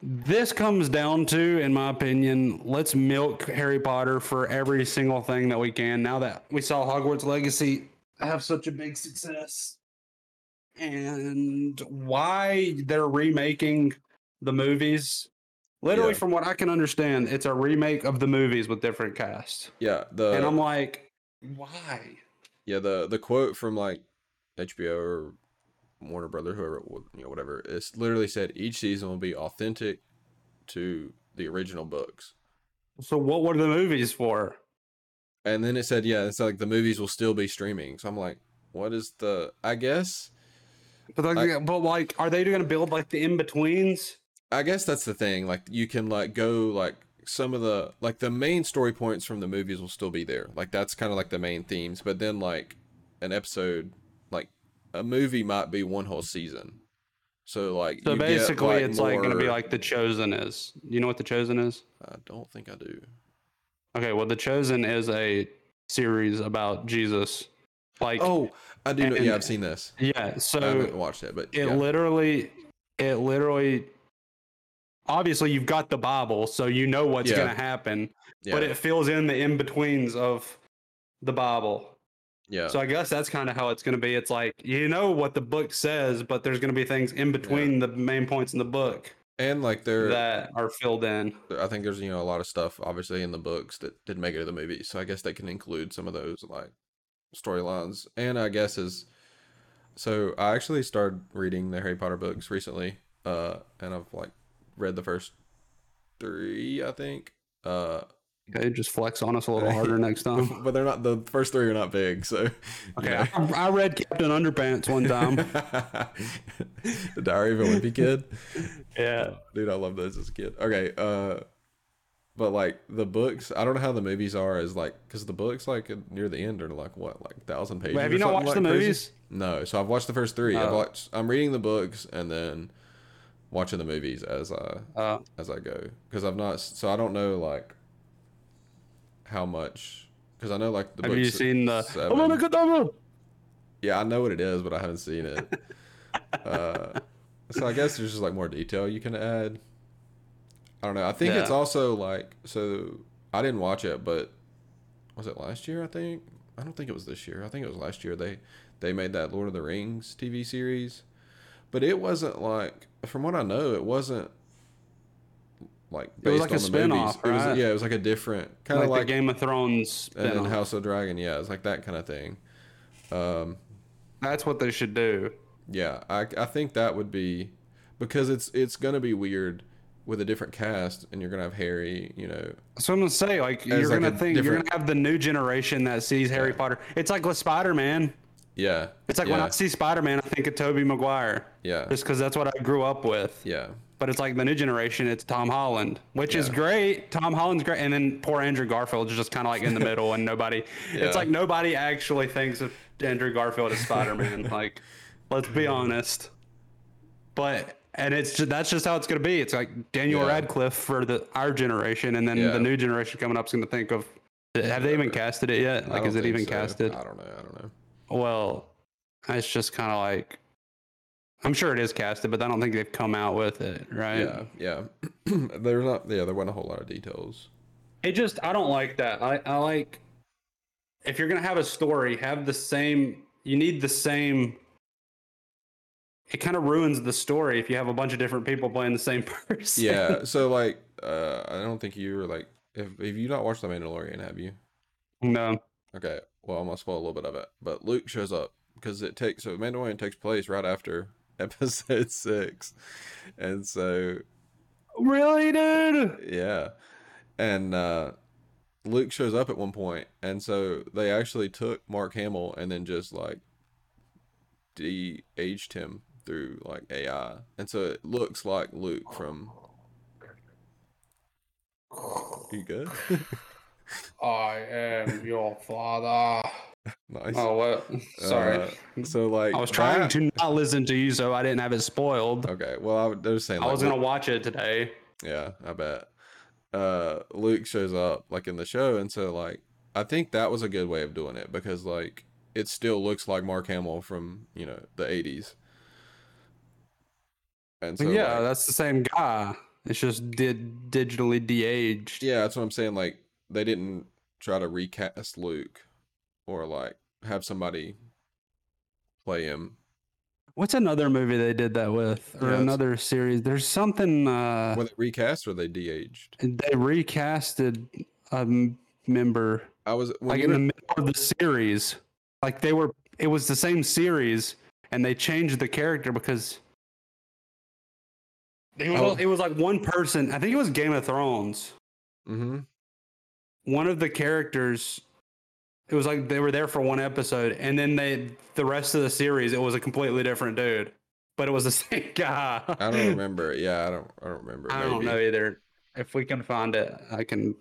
this comes down to, in my opinion, let's milk Harry Potter for every single thing that we can. Now that we saw Hogwarts Legacy have such a big success, and why they're remaking the movies. Literally,
Yeah.
from what I can understand, it's a remake of the movies with different cast.
Yeah. The
and I'm like, why?
yeah the the quote from like HBO or Warner Brother, whoever you know whatever, it's literally said each season will be authentic to the original books.
So, what were the movies for?
And then it said, yeah, it's like the movies will still be streaming. So I'm like, what is the? I guess,
But like, but like, are they going to build like the in betweens?
I guess that's the thing. Like you can like go like some of the like the main story points from the movies will still be there. Like that's kind of like the main themes. But then like an episode, like a movie might be one whole season. So like
So
you get,
basically, it's like going to be like The Chosen is. You know what The Chosen is?
I don't think I do.
Okay, well, The Chosen is a series about Jesus. Like,
Oh, I do know.
and-
Yeah, I've seen this.
yeah.
So I haven't watched it, but
it
yeah.
literally, it literally, obviously, you've got the Bible, so you know what's
Yeah.
going to happen,
yeah,
but it fills in the in betweens of the Bible.
yeah.
So I guess that's kind of how it's going to be. It's like you know what the book says, but there's going to be things in between the main points in the book
and like there,
that are filled in.
I think there's you know a lot of stuff obviously in the books that didn't make it to the movie, so I guess they can include some of those like storylines. And I guess is so I actually started reading the Harry Potter books recently, uh, and I've like read the first three, I think. Uh,
Okay, just flex on us a little harder <laughs> next time. <laughs>
but they're not the first three are not big, so you
Okay,
know.
I, I read Captain Underpants one time. <laughs>
the Diary of a Wimpy Kid.
yeah,
Dude, I love those as a kid. Okay, uh but like the books, I don't know how the movies are Is like cuz the books like near the end are like what, like 1000 pages.
Wait, have you not watched the
like crazy?
movies?
No, so I've watched the first 3. I've
Oh.
watched I'm reading the books and then watching the movies as I
uh,
as I go cuz I've not so I don't know like how much cuz I know like the
have
books
you seen the?
seven.
Oh my God,
Yeah, I know what it is, but I haven't seen it. <laughs> uh, so I guess there's just like more detail you can add. I don't know. I think it's also like so. I didn't watch it, but was it last year? I think I don't think it was this year. I think it was last year. They they made that Lord of the Rings TV series, but it wasn't like from what I know, it wasn't like
It was
based
like a
on the movies.
spin-off,
It was yeah, it was like a different kind of like,
the Game of Thrones.
and
spin-off.
House of Dragon. Yeah, it's like that kind of thing. Um,
That's what they should do.
Yeah, I I think that would be because it's it's gonna be weird with a different cast, and you're gonna have Harry. You know,
So I'm gonna say, like, you're
like
gonna think you're gonna have the new generation that sees Harry
Yeah.
Potter. It's like with Spider Man.
Yeah.
It's like
yeah,
when I see Spider Man, I think of Tobey Maguire,
yeah.
just because that's what I grew up with.
Yeah.
But it's like the new generation, it's Tom Holland, which is great. Tom Holland's great, and then poor Andrew Garfield is just kind of like in the <laughs> middle, and nobody.
Yeah.
It's like nobody actually thinks of Andrew Garfield as Spider Man. <laughs> like, let's be honest. But and it's just, that's just how it's gonna be. It's like Daniel
Yeah.
Radcliffe for the our generation, and then
Yeah.
the new generation coming up is gonna think of. Have they even casted it yet? Like, is it even
so.
casted?
I don't know. I don't know.
Well, it's just kind of like. I'm sure it is casted, but I don't think they've come out with it, right?
Yeah. Yeah. <clears throat> There's not. Yeah. There weren't a whole lot of details.
It just I don't like that. I, I like if you're gonna have a story, have the same you need the same it kind of ruins the story if you have a bunch of different people playing the same <laughs> person.
Yeah. So like, uh, I don't think you were like, if if you not watched The Mandalorian, have you?
no.
Okay. Well, I'm gonna spoil a little bit of it, but Luke shows up because it takes so Mandalorian takes place right after <laughs> episode six, and so
Really, dude?
yeah, and uh, Luke shows up at one point, and so they actually took Mark Hamill and then just like de-aged him through like AI, and so it looks like Luke from. You good? <laughs>
I am your father. <laughs>
nice.
Oh what? Sorry.
Uh, so like
I was trying
that-
to not listen to you so I didn't have it spoiled.
Okay, well I was just saying.
I was gonna watch it today.
Yeah, I bet. Uh, Luke shows up like in the show, and so like I think that was a good way of doing it because like it still looks like Mark Hamill from you know the '80s. And so
yeah,
like,
that's the same guy. It's just did digitally de-aged.
yeah, that's what I'm saying. Like they didn't try to recast Luke or like have somebody play him.
What's another movie they did that with, or
Yeah,
another series? There's something uh,
Were they recast or they de-aged?
they recasted a member
I was when
like in
were-
the middle of the series. Like they were, it was the same series, and they changed the character because it was,
Oh.
it was like one person. I think it was Game of Thrones.
Mhm.
One of the characters. It was like they were there for one episode, and then they the rest of the series it was a completely different dude, but it was the <laughs> same guy.
I don't remember. Yeah, I don't. I don't remember.
I don't know either. If we can find it, I can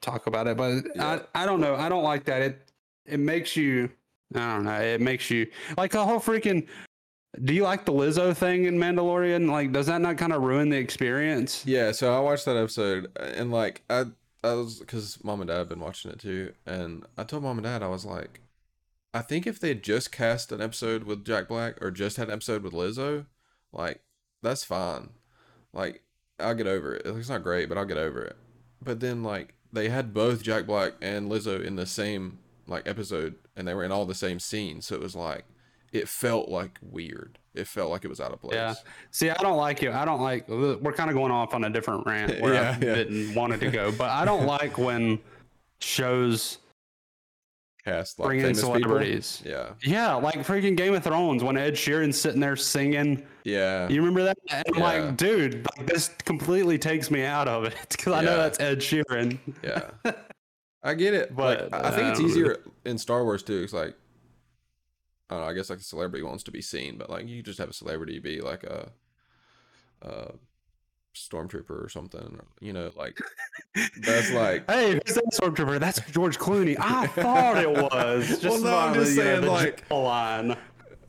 talk about it. But
Yeah.
I, I don't know. I don't like that. It it makes you. I don't know. It makes you like the whole freaking. Do you like the Lizzo thing in Mandalorian? Like, does that not kind of ruin the experience?
Yeah, so I watched that episode and like I I was because mom and dad have been watching it too, and I told mom and dad I was like, I think if they just cast an episode with Jack Black or just had an episode with Lizzo, like that's fine. Like I'll get over it. It's not great, but I'll get over it. But then like they had both Jack Black and Lizzo in the same like episode, and they were in all the same scenes, so it was like it felt like weird. It felt like it was out of place.
Yeah. See, I don't like it. I don't like. We're kind of going off on a different rant where
Yeah,
I
yeah.
didn't want it to go, but I don't like when shows
Cast like
bring in
famous people.
celebrities.
Yeah.
Yeah, like freaking Game of Thrones when Ed Sheeran's sitting there singing.
Yeah.
You remember that? And I'm
Yeah.
like, dude, like, this completely takes me out of it <laughs> because I know that's Ed Sheeran.
Yeah. <laughs> I get it,
But,
but I think it's
um,
easier in Star Wars too. It's like, I don't know. I guess like a celebrity wants to be seen, but like you just have a celebrity be like a, a stormtrooper or something. You know, like that's <laughs> like.
Hey, who's that stormtrooper? That's George Clooney. I thought it <laughs> was. Just
Well, no, I'm just
the, you know,
saying, like-
line.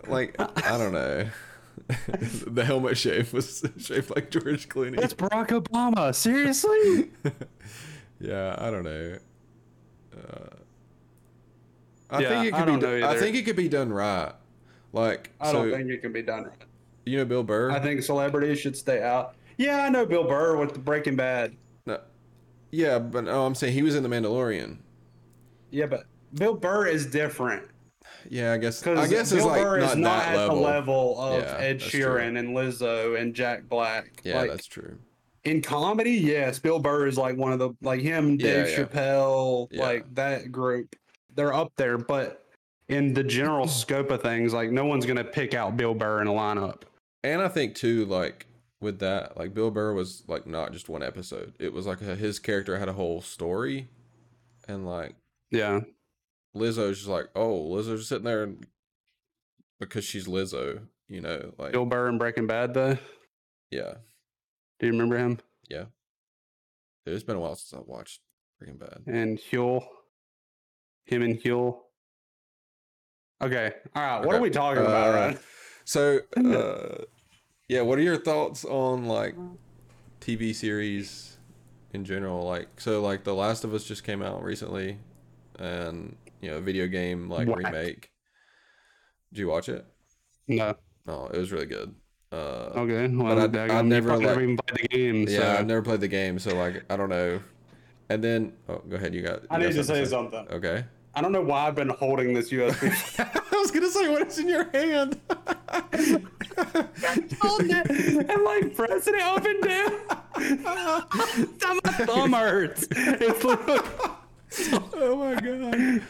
like I don't know. <laughs> the helmet shape was shaped like George Clooney.
That's Barack Obama. Seriously?
yeah, I don't know. Uh, I
Yeah,
think it could
don't
be. do- I think it could be done right. Like
I
so,
don't think it can be done right.
you know Bill Burr.
I think celebrities should stay out. Yeah, I know Bill Burr with the Breaking Bad.
No. Yeah, but no, I'm saying he was in the Mandalorian.
Yeah, but Bill Burr is different.
Yeah, I guess.
Because
I guess
Bill
it's like
Burr
not
is not
that
at
level.
the level of
Yeah,
Ed
that's true.
Sheeran and Lizzo and Jack Black.
Yeah,
like,
that's true.
in comedy, yes, Bill Burr is like one of the like him, Dave
Yeah, yeah.
Chappelle,
Yeah.
like that group. They're up there, but in the general <clears throat> scope of things, like no one's gonna pick out Bill Burr in a lineup.
And I think too, like with that, like Bill Burr was like not just one episode. It was like a, his character had a whole story, and like
Yeah,
Lizzo's just like, oh, Lizzo's sitting there because she's Lizzo. You know, like
Bill Burr in Breaking Bad, though.
yeah,
Do you remember him?
yeah. Dude, it's been a while since I watched Breaking Bad.
And Huell. Him and Huell. Okay. All right. What
Okay,
are we talking about,
uh,
Ryan?
So, <laughs> uh, yeah, what are your thoughts on like TV series in general? Like, so like The Last of Us just came out recently, and you know, video game like
Whack.
remake. Did you watch it?
No.
Oh, it was really good. Uh,
Okay. Well,
I-
daggum,
I
you
never, like-
never even played the game.
yeah,
so.
I've never played the game, so like I don't know. And then, oh, go ahead. You got.
I need to say
something. Okay.
I don't know why I've been holding this USB. <laughs>
I was gonna say, what is in your hand? <laughs>
and like pressing it up and down. <laughs> My thumb hurts. It's literally-
oh my god.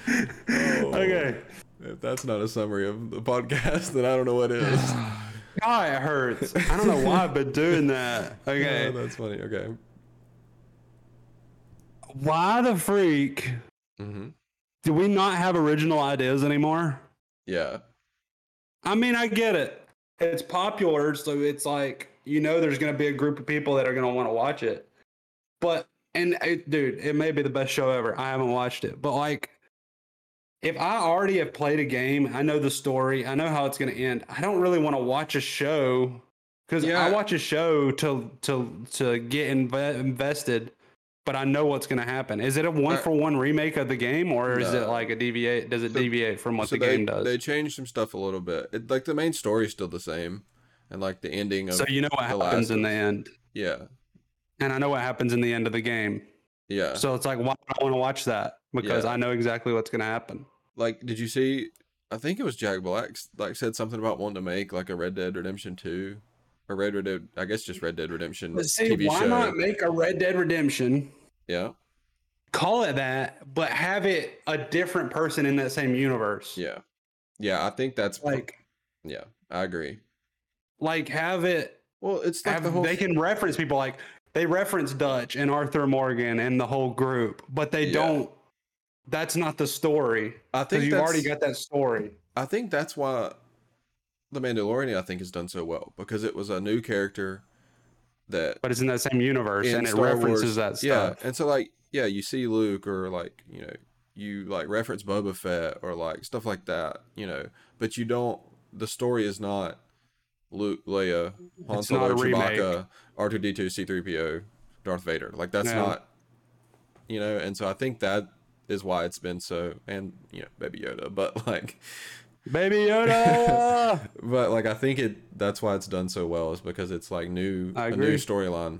Oh.
okay.
If that's not a summary of the podcast, then I don't know what is. <sighs>
God, it hurts. I don't know why I've been doing that. Okay.
That's funny. Okay.
Why the freak
hmm
do we not have original ideas anymore?
Yeah.
I mean, I get it. It's popular, so it's like you know there's going to be a group of people that are going to want to watch it. But and it, dude, it may be the best show ever. I haven't watched it, but like if I already have played a game, I know the story, I know how it's going to end. I don't really want to watch a show cuz
Yeah.
I watch a show to to to get inve- invested, but I know what's going to happen. Is it a one for one remake of the game or is it like a deviate does it
So-
deviate from what
so
the
they
game does?
they changed some stuff a little bit. It, like the main story is still the same, and like the ending of
So you know what happens in the end,
yeah
and I know what happens in the end of the game.
yeah.
So it's like, why do I want to watch that? Because
Yeah.
I know exactly what's going to happen.
like, did you see? I think it was Jack Black like said something about wanting to make like a Red Dead Redemption two, or Red Red. I guess just Red Dead Redemption TV
why
show.
not make a Red Dead Redemption?
Yeah.
Call it that, but have it a different person in that same universe.
Yeah. Yeah. I think that's
Like,
yeah. I agree.
like have it.
Well, it's like
Have,
the whole.
they can reference people like they reference Dutch and Arthur Morgan and the whole group, but they
Yeah.
don't. That's not the story
I think
you've already got that story.
I think that's why the Mandalorian I think has done so well because it was a new character that
But it's in that same universe and it references
Wars-
that stuff.
Yeah, and so like yeah, you see Luke or like you know you like reference Boba Fett or like stuff like that, you know, but you don't. The story is not Luke, Leia, Han Solo. Chewbacca, R two D two, C three PO, Darth Vader. Like that's
Yeah.
not, you know, and so I think that is why it's been so, and you know, Baby Yoda, but <laughs> like.
Baby Yoda. <laughs>
But like I think it that's why it's done so well is because it's like new a new storyline.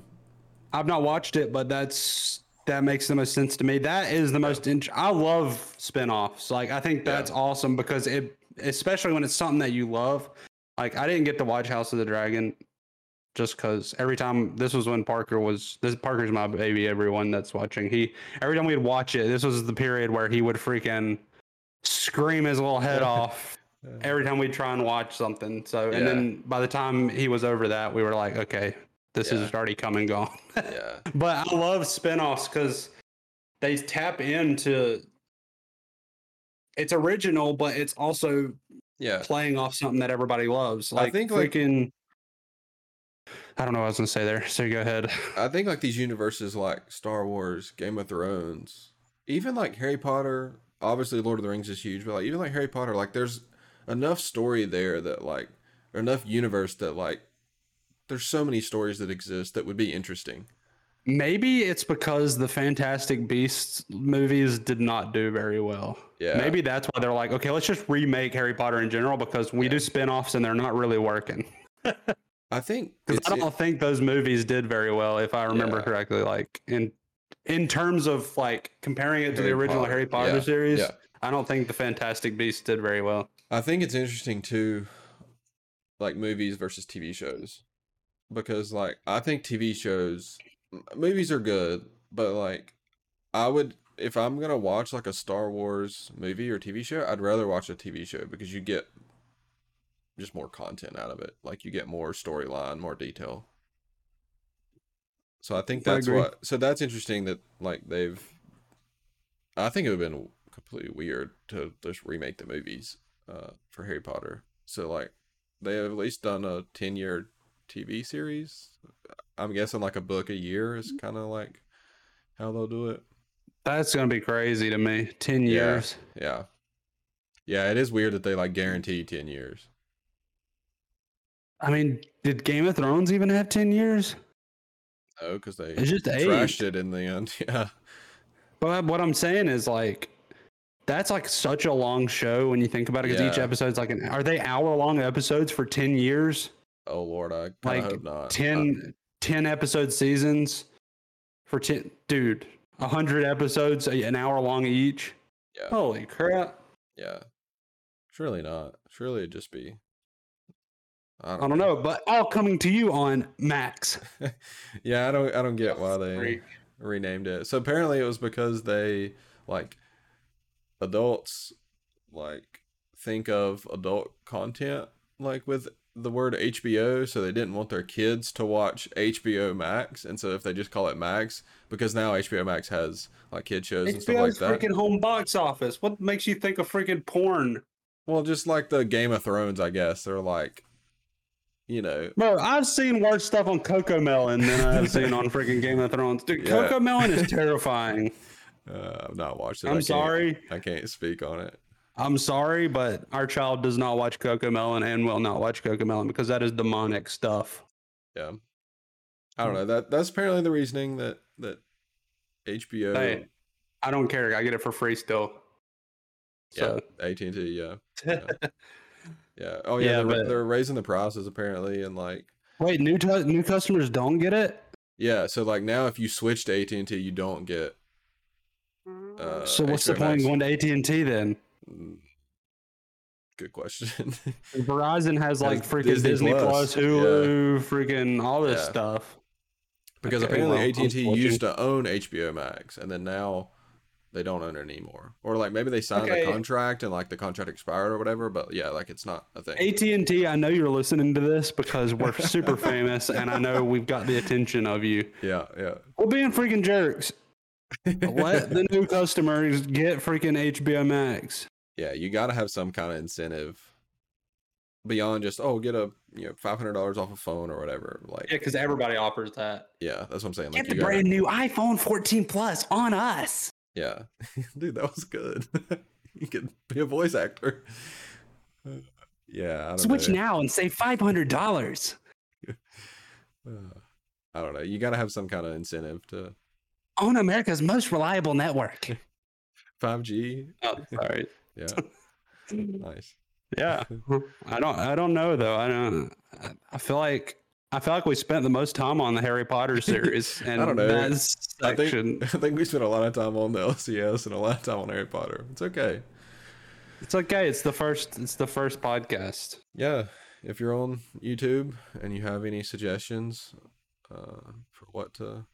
I've not watched it, but that's that makes the most sense to me. That is the most. Int- I love spin-offs. Like I think that's awesome because it, especially when it's something that you love. Like I didn't get to watch House of the Dragon just because every time this was when Parker was this Parker's my baby. Everyone that's watching, he every time we'd watch it, this was the period where he would freaking scream his little head off every time we'd try and watch something. So and
Yeah.
then by the time he was over that, we were like, okay, this
Yeah.
is already come and gone. <laughs>
Yeah.
But I love spin-offs because they tap into it's original, but it's also
Yeah.
playing off something that everybody loves. Like I
think, like-
freaking I don't know what I was gonna say there. So go ahead.
I think like these universes like Star Wars, Game of Thrones, even like Harry Potter, obviously Lord of the Rings is huge, but like even like Harry Potter, like there's enough story there that like or enough universe that like there's so many stories that exist that would be interesting.
Maybe it's because the Fantastic Beasts movies did not do very well.
Yeah.
Maybe that's why they're like, okay, let's just remake Harry Potter in general because we
Yeah.
do spin-offs and they're not really working.
I think <laughs>
Because I don't think those movies did very well, if I remember
Yeah.
correctly. Like in in terms of like comparing it to the original
Potter,
Harry Potter
yeah,
series,
yeah.
I don't think the Fantastic Beasts did very well.
I think it's interesting too, like movies versus TV shows, because like I think TV shows, movies are good, but like I would if I'm gonna watch like a Star Wars movie or TV show, I'd rather watch a TV show because you get just more content out of it. Like you get more storyline, more detail. So I think that's
agree.
what. So that's interesting that like they've. I think it would have been completely weird to just remake the movies uh, for Harry Potter. So like they have at least done a ten year TV series. I'm guessing like a book a year is kind of like how they'll do it.
That's gonna be crazy to me. Ten years.
Yeah. Yeah, it is weird that they like guarantee 10 years.
I mean, did Game of Thrones even have ten years?
Oh, because they
It's just
trashed it in the end. <laughs> Yeah.
But what I'm saying is like that's like such a long show when you think about it because each
Yeah.
episode's like an are they hour long episodes for 10 years
Oh Lord, I
Like,
hope not.
10 10 episode seasons for 10 dude 100 episodes an hour long each
Yeah.
holy crap
yeah. Surely not. Surely it'd just be. I
i don't know but all coming to you on max <laughs>
yeah, I don't. I don't get why they
Freak.
renamed it. So apparently it was because they like adults like think of adult content like with the word HBO, so they didn't want their kids to watch HBO Max, and so if they just call it Max, because now HBO Max has like kid shows and stuff like
HBO's
that.
freaking home box office what makes you think of freaking porn
Well, just like the Game of Thrones, I guess they're like, you know,
Bro, I've seen worse stuff on CoComelon than I've seen on freaking Game of Thrones. Dude,
Yeah.
CoComelon is terrifying. <laughs>
uh, I've not watched it. I
I'm
can't-
sorry.
I can't speak on it.
I'm sorry, but our child does not watch CoComelon and will not watch CoComelon because that is demonic stuff.
Yeah. I don't know. That that's apparently the reasoning that that HBO
Hey, I don't care. I get it for free still.
yeah,
So,
AT&T, yeah. <laughs> Yeah. Oh yeah,
Yeah,
they're,
but-
they're raising the prices apparently and like
wait, new tu- new customers don't get it.
yeah, so like now if you switch to AT&T, you don't get uh
so what's the point going to AT and T then?
Mm, Good question. <laughs>
Verizon has like freaking
Disney
Disney,
Plus,
Plus, Hulu, freaking all this
Yeah.
stuff.
because
Okay,
apparently
well,
AT&T used to own HBO Max and then now they don't own it anymore. Or like maybe they signed
Okay.
a contract and like the contract expired or whatever, but yeah, like it's not a thing.
AT and T, I know you're listening to this because we're super famous, and I know we've got the attention of you.
Yeah, yeah.
We're being freaking jerks. Let <laughs> the new customers get freaking HBO Max.
Yeah, you got to have some kind of incentive beyond just oh, get a you know five hundred dollars off a phone or whatever. Like,
Yeah, because everybody offers that.
yeah, that's what I'm saying. Like,
Get the
you gotta,
brand new iPhone 14 Plus on us.
Yeah, <laughs> dude, that was good. <laughs> you could be a voice actor. <laughs> Yeah, I don't
Switch
know.
now and save $500
Uh, I don't know. You got to have some kind of incentive to
on America's most reliable network.
5G.
Oh, sorry.
Yeah, nice.
Yeah, I don't. I don't know though. I don't. I feel like I feel like we spent the most time on the Harry Potter <laughs> series, and
don't know.
that
I think <laughs> I think we spent a lot of time on the LCS and a lot of time on Harry Potter. It's okay.
It's okay. It's the first. It's the first podcast.
yeah if you're on youtube and you have any suggestions uh for what to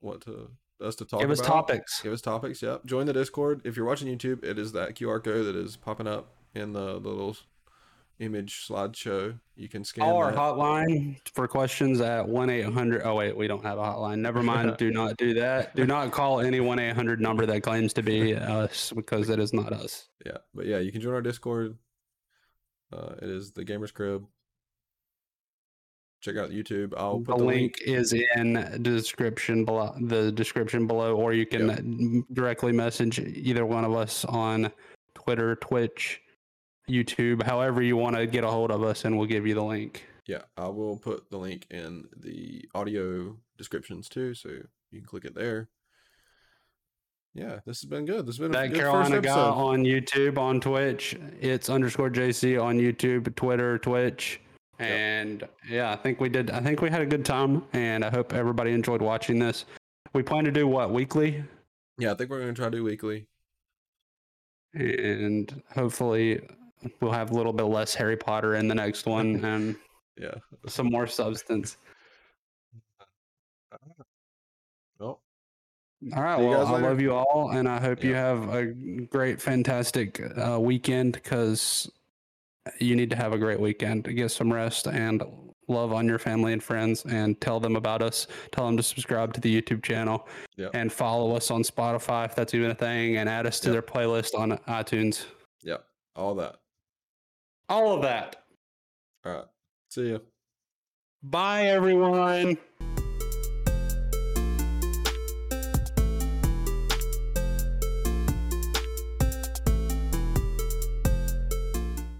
what to us to talk about.
Give us
about
topics.
give us topics yep join the discord if you're watching youtube it is that qr code that is popping up in the, the little image slideshow you can scan
our
that.
hotline for questions at one eight hundred. Oh wait, we don't have a hotline. Never mind. do not do that. Do <laughs> not call any one eight hundred number that claims to be us because it is not us.
yeah but yeah you can join our discord uh it is the gamers crib check out youtube i'll put
The
put
link, is in the description below. The description below, or you can
Yep.
directly message either one of us on Twitter, Twitch, YouTube, however you want to get a hold of us, and we'll give you the link.
Yeah, I will put the link in the audio descriptions too, so you can click it there. Yeah, this has been good. This has been a
That
good
Carolina
first
guy on YouTube, on Twitch, it's underscore JC on YouTube, Twitter, Twitch.
Yep.
And yeah, I think we did. I think we had a good time, and I hope everybody enjoyed watching this. We plan to do what weekly,
Yeah, I think we're gonna try to do weekly.
and hopefully we'll have a little bit less Harry Potter in the next one <laughs> and
Yeah.
some more substance. <laughs>
Well,
All right. Well, I
later.
love you all, and I hope you have a great, fantastic uh, weekend because you need to have a great weekend to get some rest and love on your family and friends and tell them about us. Tell them to subscribe to the YouTube channel
Yep.
and follow us on Spotify if that's even a thing and add us to
Yep.
their playlist on iTunes.
yeah, all that.
All of that.
All right. See ya.
Bye, everyone.